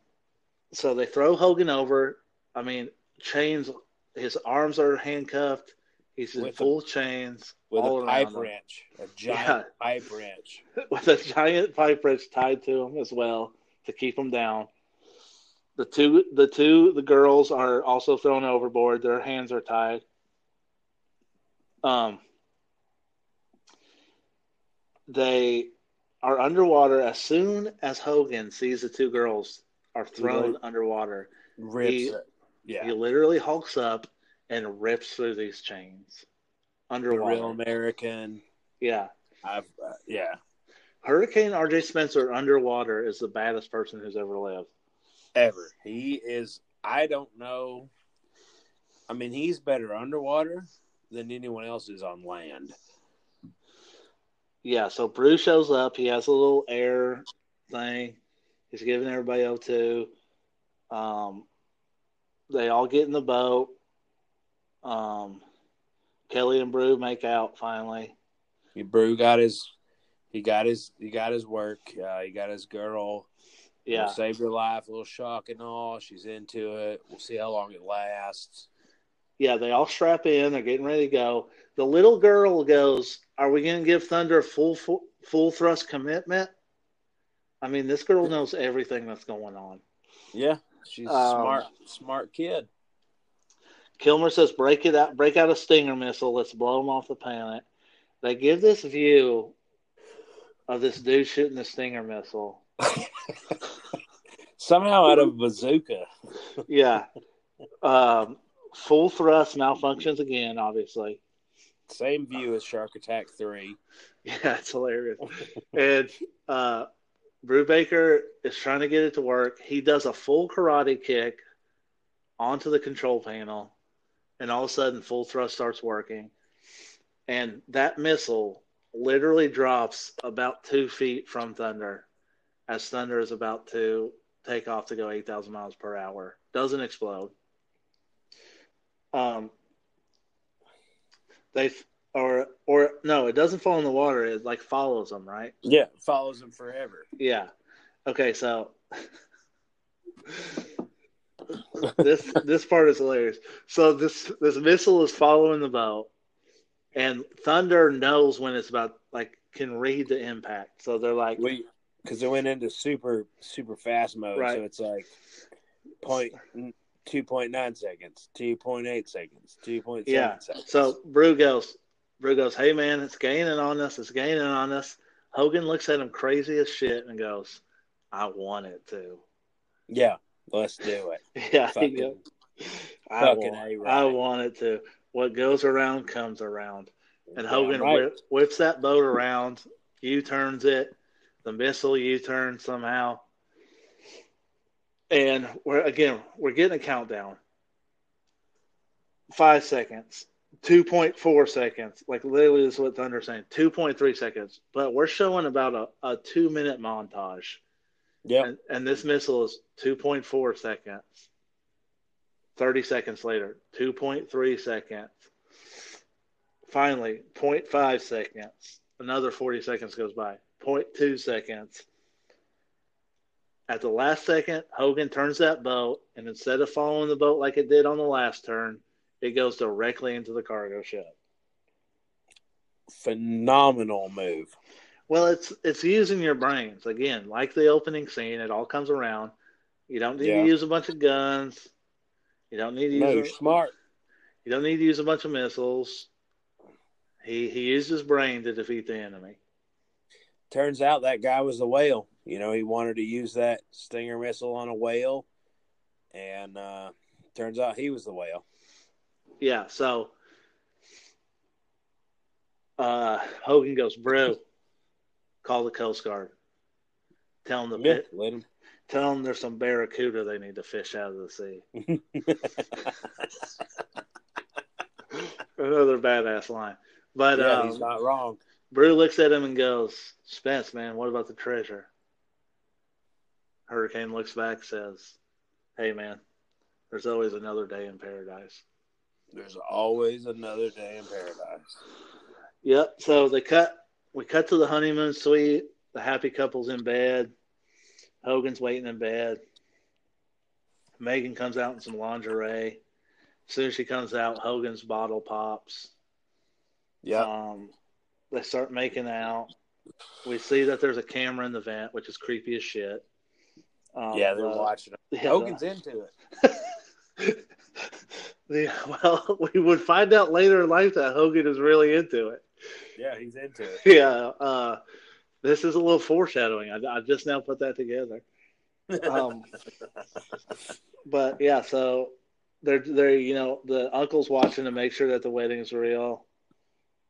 so they throw Hogan over. I mean, chains. His arms are handcuffed. He's in With a- full chains with all a around pipe wrench, a giant Yeah. pipe wrench. with a giant pipe wrench tied to him as well to keep him down. The two, the two, the girls are also thrown overboard. Their hands are tied. Um, they are underwater as soon as Hogan sees the two girls are thrown underwater. Rips He- it. Yeah, He literally hulks up and rips through these chains the underwater. real American. yeah. I've uh, yeah. Hurricane RJ Spencer underwater is the baddest person who's ever lived. ever. He is. I don't know. I mean, he's better underwater than anyone else is on land. Yeah, so Bruce shows up. He has a little air thing. He's giving everybody O2. Um, they all get in the boat. Um, Kelly and Brew make out finally. He Brew got his. He got his. He got his work. Uh, he got his girl. Yeah, saved her life. A little shock and all. She's into it. We'll see how long it lasts. yeah, they all strap in. They're getting ready to go. The little girl goes, "Are we going to give Thunder full, full full thrust commitment?" I mean, this girl knows everything that's going on. Yeah, she's Um, smart, smart kid. Kilmer says, "Break it out, break out a Stinger missile. Let's blow them off the planet." They give this view of this dude shooting the Stinger missile. Somehow out of a bazooka. Yeah, um, full thrust malfunctions again. Obviously, Same view as Shark Attack Three. yeah, it's hilarious. and uh, Brubaker is trying to get it to work. He does a full karate kick onto the control panel, and all of a sudden, full thrust starts working. And that missile literally drops about two feet from Thunder, as Thunder is about to take off to go 8,000 miles per hour. Doesn't explode. Um, they or or no, it doesn't fall in the water. It like follows them, right? Yeah, follows them forever. Yeah. Okay, so this this part is hilarious. So this this missile is following the boat, and Thunder knows when it's about like can read the impact. So they're like, because it went into super super fast mode, Right. so it's like point two point nine seconds, two point eight seconds, two point seven Yeah. seconds. So Brew goes, Brew goes, hey man, it's gaining on us. It's gaining on us. Hogan looks at him crazy as shit and goes, I want it to. yeah, let's do it. Yeah, Fucking, I fucking want. I want it to. What goes around comes around. And Yeah, Hogan right. whip, whips that boat around, U turns it, the missile U turns somehow. And we're again, we're getting a countdown. Five seconds, 2.4 seconds. Like literally, this is what Thunder's saying 2.3 seconds. But we're showing about a, a two minute montage. Yep. And, and this missile is 2.4 seconds. 30 seconds later, 2.3 seconds. Finally, 0.5 seconds. Another 40 seconds goes by. 0.2 seconds. At the last second, Hogan turns that boat, and instead of following the boat like it did on the last turn, it goes directly into the cargo ship. Phenomenal move. Well, it's it's using your brains again, like the opening scene. It all comes around. You don't need Yeah. to use a bunch of guns. You don't need to No, use. you're a- smart. You don't need to use a bunch of missiles. He he used his brain to defeat the enemy. Turns out that guy was the whale. You know, he wanted to use that Stinger missile on a whale, and uh, turns out he was the whale. Yeah. So uh, Hogan goes, "Bro, call the Coast Guard. Tell them the Yeah, let him. tell them there's some barracuda they need to fish out of the sea." Another badass line. But yeah, um, he's not wrong. Bru looks at him and goes, Spence, man, what about the treasure? Hurricane looks back, says, Hey, man, there's always another day in paradise. There's always another day in paradise. Yep. So they cut, we cut to the honeymoon suite. The happy couple's in bed. Hogan's waiting in bed. Megan comes out in some lingerie. As soon as she comes out, Hogan's bottle pops. Yeah, Um, they start making out. We see that there's a camera in the vent, which is creepy as shit. Um, yeah, they're the- watching him. yeah, Hogan's into it. the- the- well, we would find out later in life that Hogan is really into it. Yeah, he's into it. Yeah, uh, this is a little foreshadowing. I, I just now put that together. Um, but yeah, so they're they're you know the uncle's watching to make sure that the wedding's real.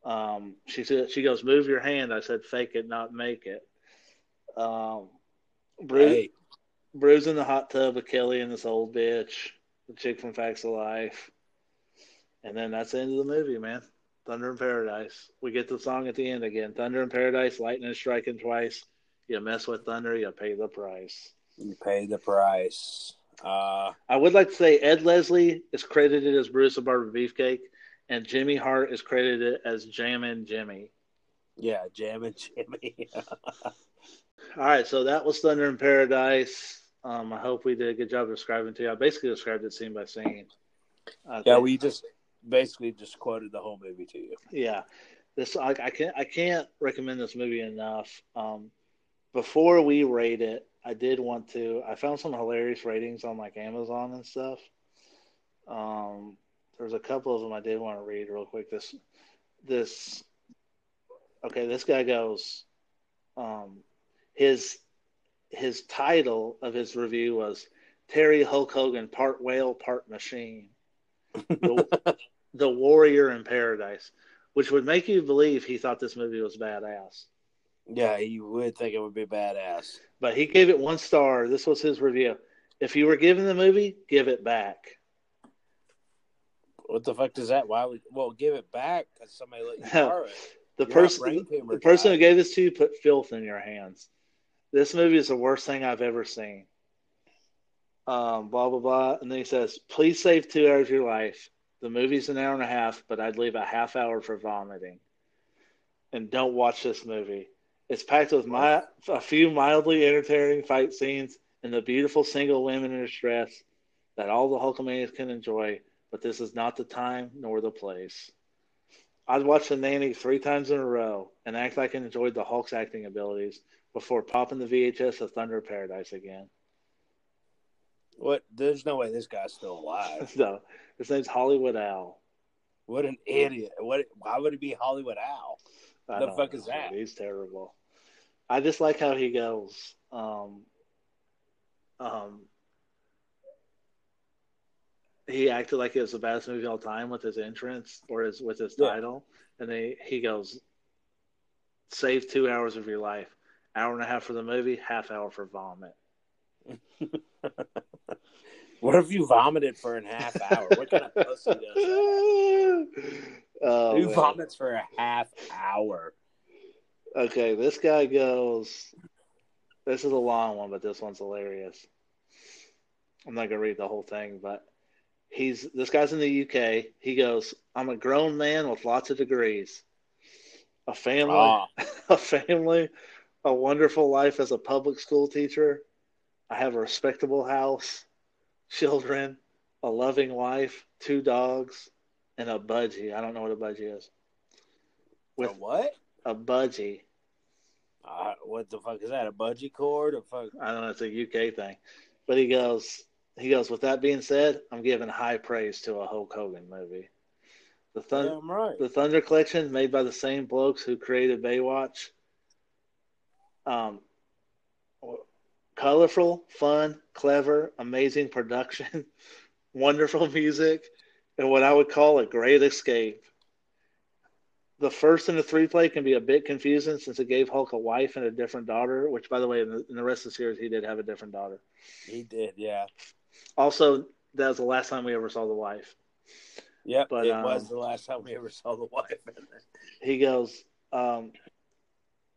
Um, she said she goes, "Move your hand." I said, "Fake it, not make it." Um, Bruce, hey, Bruce in the hot tub with Kelly and this old bitch, the chick from Facts of Life, and then that's the end of the movie, man. Thunder in Paradise. We get the song at the end again. Thunder in Paradise, lightning is striking twice. You mess with thunder, you pay the price. you pay the price. Uh, I would like to say Ed Leslie is credited as Bruce the Barber Beefcake, and Jimmy Hart is credited as Jammin' Jimmy. yeah, Jam and Jimmy. All right, so that was Thunder in Paradise. Um, I hope we did a good job describing to you. I basically described it scene by scene. I yeah, think- we just basically just quoted the whole movie to you. yeah. This I, I can't I can't recommend this movie enough. Um, before we rate it, I did want to. I found some hilarious ratings on like Amazon and stuff. Um, there's a couple of them I did want to read real quick. This this okay. This guy goes. Um, his his title of his review was Terry Hulk Hogan, part whale, part machine. The, the Warrior in Paradise, which would make you believe he thought this movie was badass. Yeah, you would think it would be badass. But he gave it one star. This was his review. If you were given the movie, give it back. What the fuck does that? Why would well give it back? Because somebody let you borrow it. The You're person, the person guy. who gave this to you put filth in your hands. This movie is the worst thing I've ever seen. Um, blah blah blah, and then he says, "Please save two hours of your life. The movie's an hour and a half, but I'd leave a half hour for vomiting. And don't watch this movie. It's packed with my, a few mildly entertaining fight scenes and the beautiful single women in distress that all the Hulkamaniacs can enjoy, but this is not the time nor the place. I'd watch The Nanny three times in a row and act like I enjoyed the Hulk's acting abilities before popping the VHS of Thunder Paradise again. What? There's no way this guy's still alive. no, his name's Hollywood Al. What an idiot! What? Why would it be Hollywood Owl? I The fuck know, is that? He's terrible. I just like how he goes. Um, um, he acted like it was the best movie of all time with his entrance or his with his Yeah. title, and then he goes, "Save two hours of your life, hour and a half for the movie, half hour for vomit." What if you vomited for a half hour? What kind of pussy does that? Oh, Who man. vomits for a half hour? Okay, this guy goes. This is a long one, but this one's hilarious. I'm not gonna read the whole thing, but he's this guy's in the UK. He goes, "I'm a grown man with lots of degrees, a family, Ah, a family, a wonderful life as a public school teacher. I have a respectable house, children, a loving wife, two dogs, and a budgie. I don't know what a budgie is. a With what? a budgie." Uh, what the fuck is that? A budgie cord? A fuck? I don't know, it's a UK thing. But he goes, he goes. With that being said, I'm giving high praise to a Hulk Hogan movie. The Thunder, right. the Thunder Collection, made by the same blokes who created Baywatch. Um, colorful, fun, clever, amazing production, wonderful music, and what I would call a great escape. The first and the three play can be a bit confusing since it gave Hulk a wife and a different daughter, which, by the way, in the, in the rest of the series, he did have a different daughter. He did, yeah. Also, that was the last time we ever saw the wife. Yep, But, it um, was the last time we ever saw the wife. He goes, um,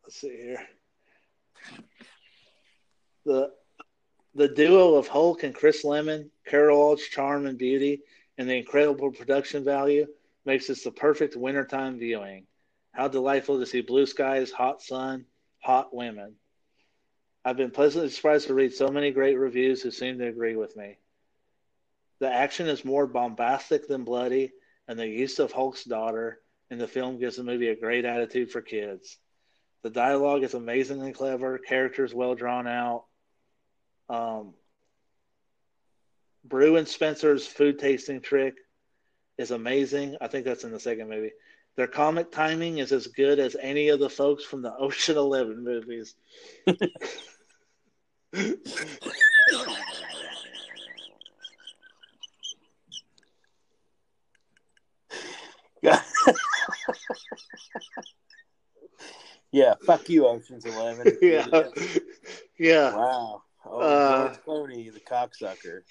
let's see here. The the duo of Hulk and Chris Lemmon, Carol Alt's charm and beauty, and the incredible production value makes this the perfect wintertime viewing. How delightful to see blue skies, hot sun, hot women. I've been pleasantly surprised to read so many great reviews who seem to agree with me. The action is more bombastic than bloody, and the use of Hulk's daughter in the film gives the movie a great attitude for kids. The dialogue is amazingly clever, characters well drawn out. Um, Bru and Spencer's food tasting trick is amazing. I think that's in the second movie. Their comic timing is as good as any of the folks from the Ocean Eleven movies. yeah, fuck you, Ocean's Eleven. yeah, yeah. Wow. Oh, Uh, the cocksucker.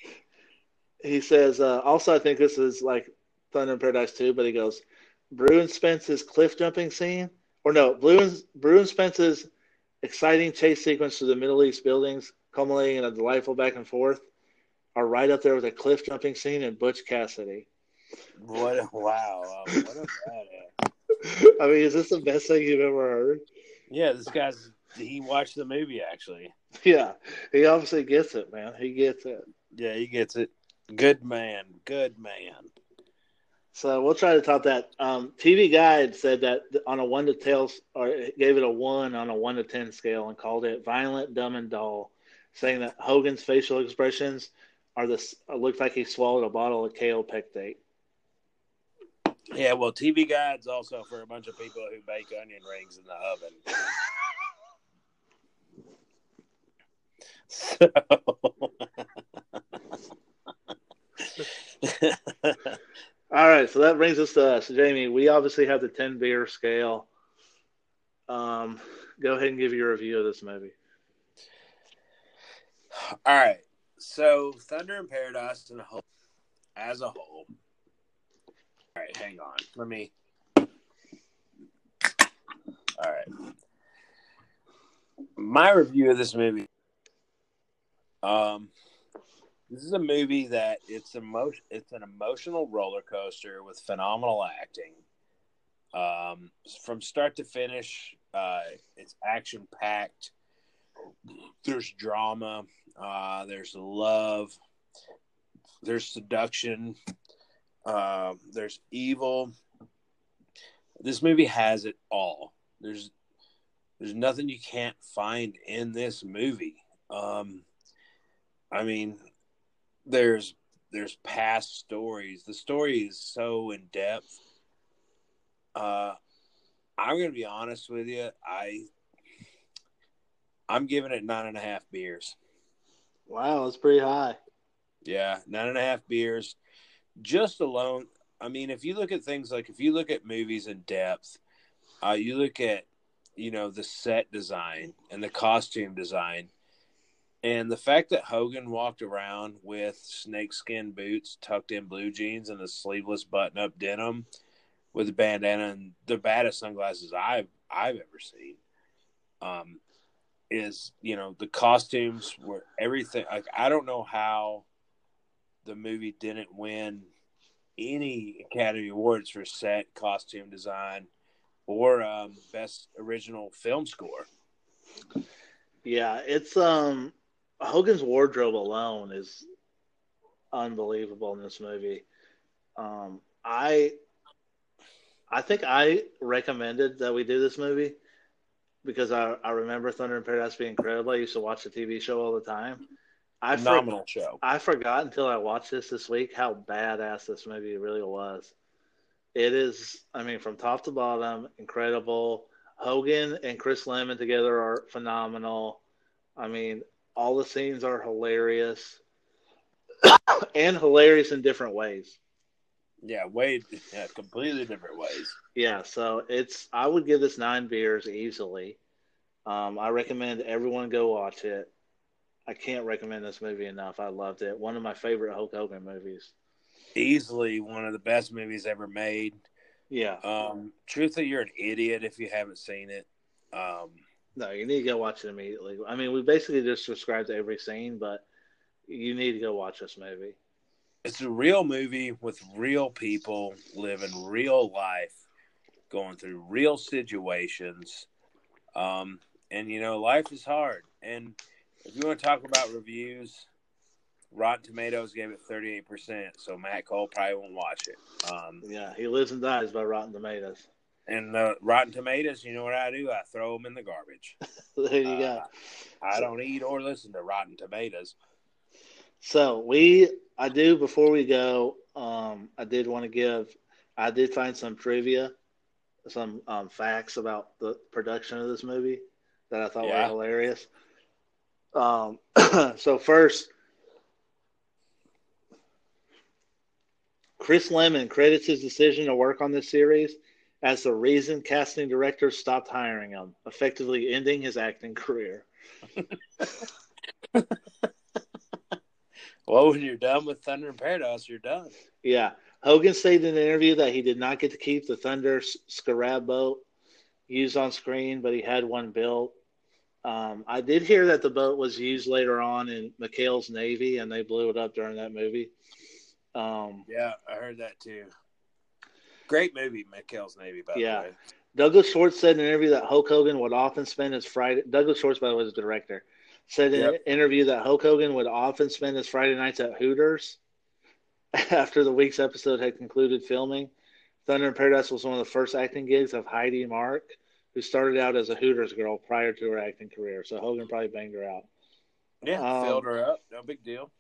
he says uh, also i think this is like thunder in paradise 2 but he goes bru and spence's cliff jumping scene or no bru and, bru and spence's exciting chase sequence through the middle east buildings culminating in a delightful back and forth are right up there with a cliff jumping scene in butch cassidy What a wow. What a badass. i mean is this the best thing you've ever heard Yeah, this guy's he watched the movie actually. yeah he obviously gets it man he gets it Yeah, he gets it. Good man. Good man. So we'll try to top that. Um, TV Guide said that on a one to tails, or gave it a one on a one to ten scale, and called it violent, dumb, and dull, saying that Hogan's facial expressions are this looked like he swallowed a bottle of Kaopectate. Yeah, well, TV Guide's also for a bunch of people who bake onion rings in the oven. So, All right, so that brings us to us, Jamie. We obviously have the ten beer scale. Um, go ahead and give your review of this movie. all right. So, Thunder in Paradise and a whole, as a whole. All right, hang on. Let me. All right. My review of this movie. Um, this is a movie that it's emotion. It's an emotional roller coaster with phenomenal acting. Um, from start to finish, uh, it's action packed. There's drama. Uh, there's love. There's seduction. Um, there's evil. This movie has it all. There's there's nothing you can't find in this movie. Um, I mean, there's there's past stories. The story is so in depth. Uh, I'm gonna be honest with you. I I'm giving it nine and a half beers. Wow, that's pretty high. Yeah, nine and a half beers. Just alone. I mean, if you look at things like if you look at movies in depth, uh, you look at you know the set design and the costume design, and the fact that Hogan walked around with snakeskin boots, tucked in blue jeans, and a sleeveless button-up denim with a bandana and the baddest sunglasses I've I've ever seen. Um, is you know the costumes were everything. Like I don't know how the movie didn't win any Academy Awards for set, costume design, or um, best original film score. Yeah, it's um Hogan's wardrobe alone is unbelievable in this movie. Um, I I think I recommended that we do this movie because I, I remember Thunder in Paradise being incredible. I used to watch the TV show all the time. I for- Phenomenal show. I forgot until I watched this this week how badass this movie really was. It is, I mean, from top to bottom, incredible. Hogan and Chris Lemmon together are phenomenal. I mean, all the scenes are hilarious and hilarious in different ways. Yeah, way yeah, completely different ways. Yeah, so it's I would give this nine beers easily. Um, I recommend everyone go watch it. I can't recommend this movie enough. I loved it. One of my favorite Hulk Hogan movies. Easily one of the best movies ever made. Yeah. Um, truthfully, you're an idiot if you haven't seen it. Um, No, you need to go watch it immediately. I mean, we basically just described every scene, but you need to go watch this movie. it's a real movie with real people living real life, going through real situations. Um, and you know, life is hard. And if you want to talk about reviews, Rotten Tomatoes gave it 38%, so Matt Cole probably won't watch it. Um, Yeah, he lives and dies by Rotten Tomatoes. And uh, Rotten Tomatoes, you know what I do? I throw them in the garbage. there you go. Uh, I don't eat or listen to Rotten Tomatoes. So we, I do before we go. Um, I did want to give. I did find some trivia, some um, facts about the production of this movie that I thought Yeah. were hilarious. Um, so first, Chris Lemmon credits his decision to work on this series as the reason casting directors stopped hiring him, effectively ending his acting career. Well, when you're done with Thunder in Paradise, you're done. Yeah. Hogan stated in an interview that he did not get to keep the Thunder Scarab boat used on screen, but he had one built. Um, I did hear that the boat was used later on in McHale's Navy, and they blew it up during that movie. Um, Yeah, I heard that too. Great movie, McHale's Navy, by Yeah. the way. Douglas Schwartz said in an interview that Hulk Hogan would often spend his Friday. Douglas Schwartz, by the way, was the director. Said in Yep. an interview that Hulk Hogan would often spend his Friday nights at Hooters after the week's episode had concluded filming. Thunder in Paradise was one of the first acting gigs of Heidi Mark, who started out as a Hooters girl prior to her acting career. So Hogan probably banged her out. Yeah, Um, filled her up. No big deal.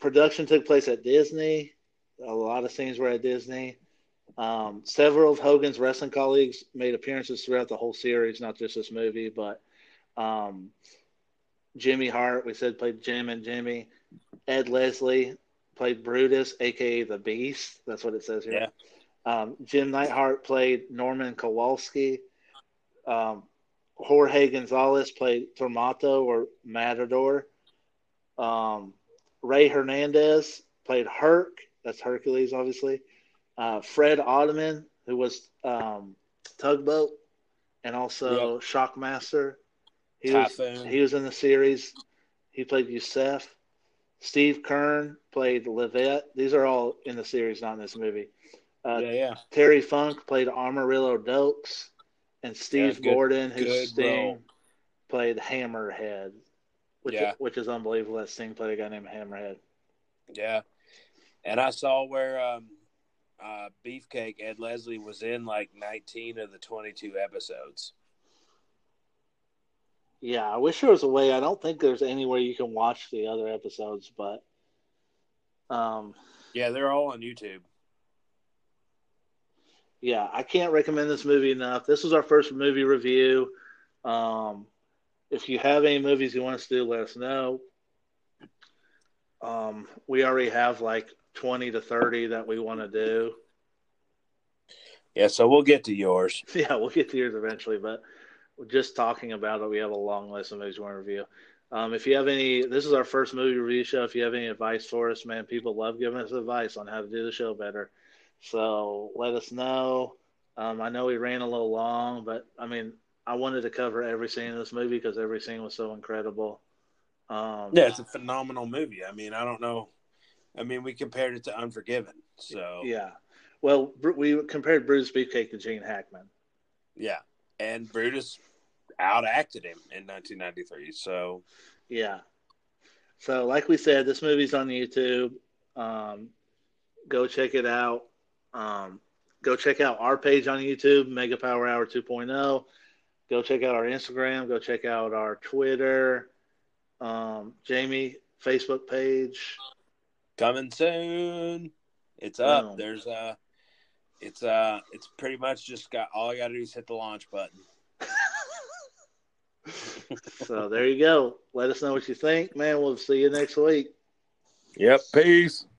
Production took place at Disney. A lot of scenes were at Disney. Um, several of Hogan's wrestling colleagues made appearances throughout the whole series, not just this movie, but um, Jimmy Hart, we said, played Jim and Jimmy. Ed Leslie played Brutus, aka the Beast. That's what it says here. Yeah. Um, Jim Neidhart played Norman Kowalski. Um, Jorge Gonzalez played Tormato or Matador. Um, Ray Hernandez played Herc. That's Hercules, obviously. Uh, Fred Ottman, who was um, Tugboat, and also Shockmaster. He was he was in the series. He played Yusef. Steve Keirn played Levette. These are all in the series, not in this movie. Uh, yeah, yeah. Terry Funk played Amarillo Dokes, and Steve Yeah, good- Borden, who's Sting, role. played Hammerhead, which Yeah. which is unbelievable. That Sting played a guy named Hammerhead. Yeah. And I saw where um, uh, Beefcake, Ed Leslie was in like 19 of the 22 episodes. Yeah, I wish there was a way. I don't think there's anywhere you can watch the other episodes, but um, Yeah, they're all on YouTube. yeah, I can't recommend this movie enough. This was our first movie review. Um, if you have any movies you want us to do, let us know. Um, we already have like 20 to 30 that we want to do. Yeah, so we'll get to yours. Yeah, we'll get to yours eventually, but we're just talking about it. We have a long list of movies we want to review. Um, if you have any, this is our first movie review show. If you have any advice for us, man, people love giving us advice on how to do the show better. So let us know. Um, I know we ran a little long, but I mean, I wanted to cover every scene in this movie because every scene was so incredible. Um, Yeah, it's a phenomenal movie. I mean, I don't know. I mean, we compared it to Unforgiven. So, yeah. Well, we compared Bruce Beefcake to Gene Hackman. yeah. And Brutus outacted him in 1993. So, Yeah. So, like we said, this movie's on YouTube. Um, go check it out. Um, go check out our page on YouTube, Mega Power Hour 2.0. Go check out our Instagram. Go check out our Twitter. Um, Jamie Facebook page. Coming soon. It's up. There's uh it's uh it's pretty much just got all I got to do is hit the launch button. So there you go. Let us know what you think, man. We'll see you next week. Yep. Peace.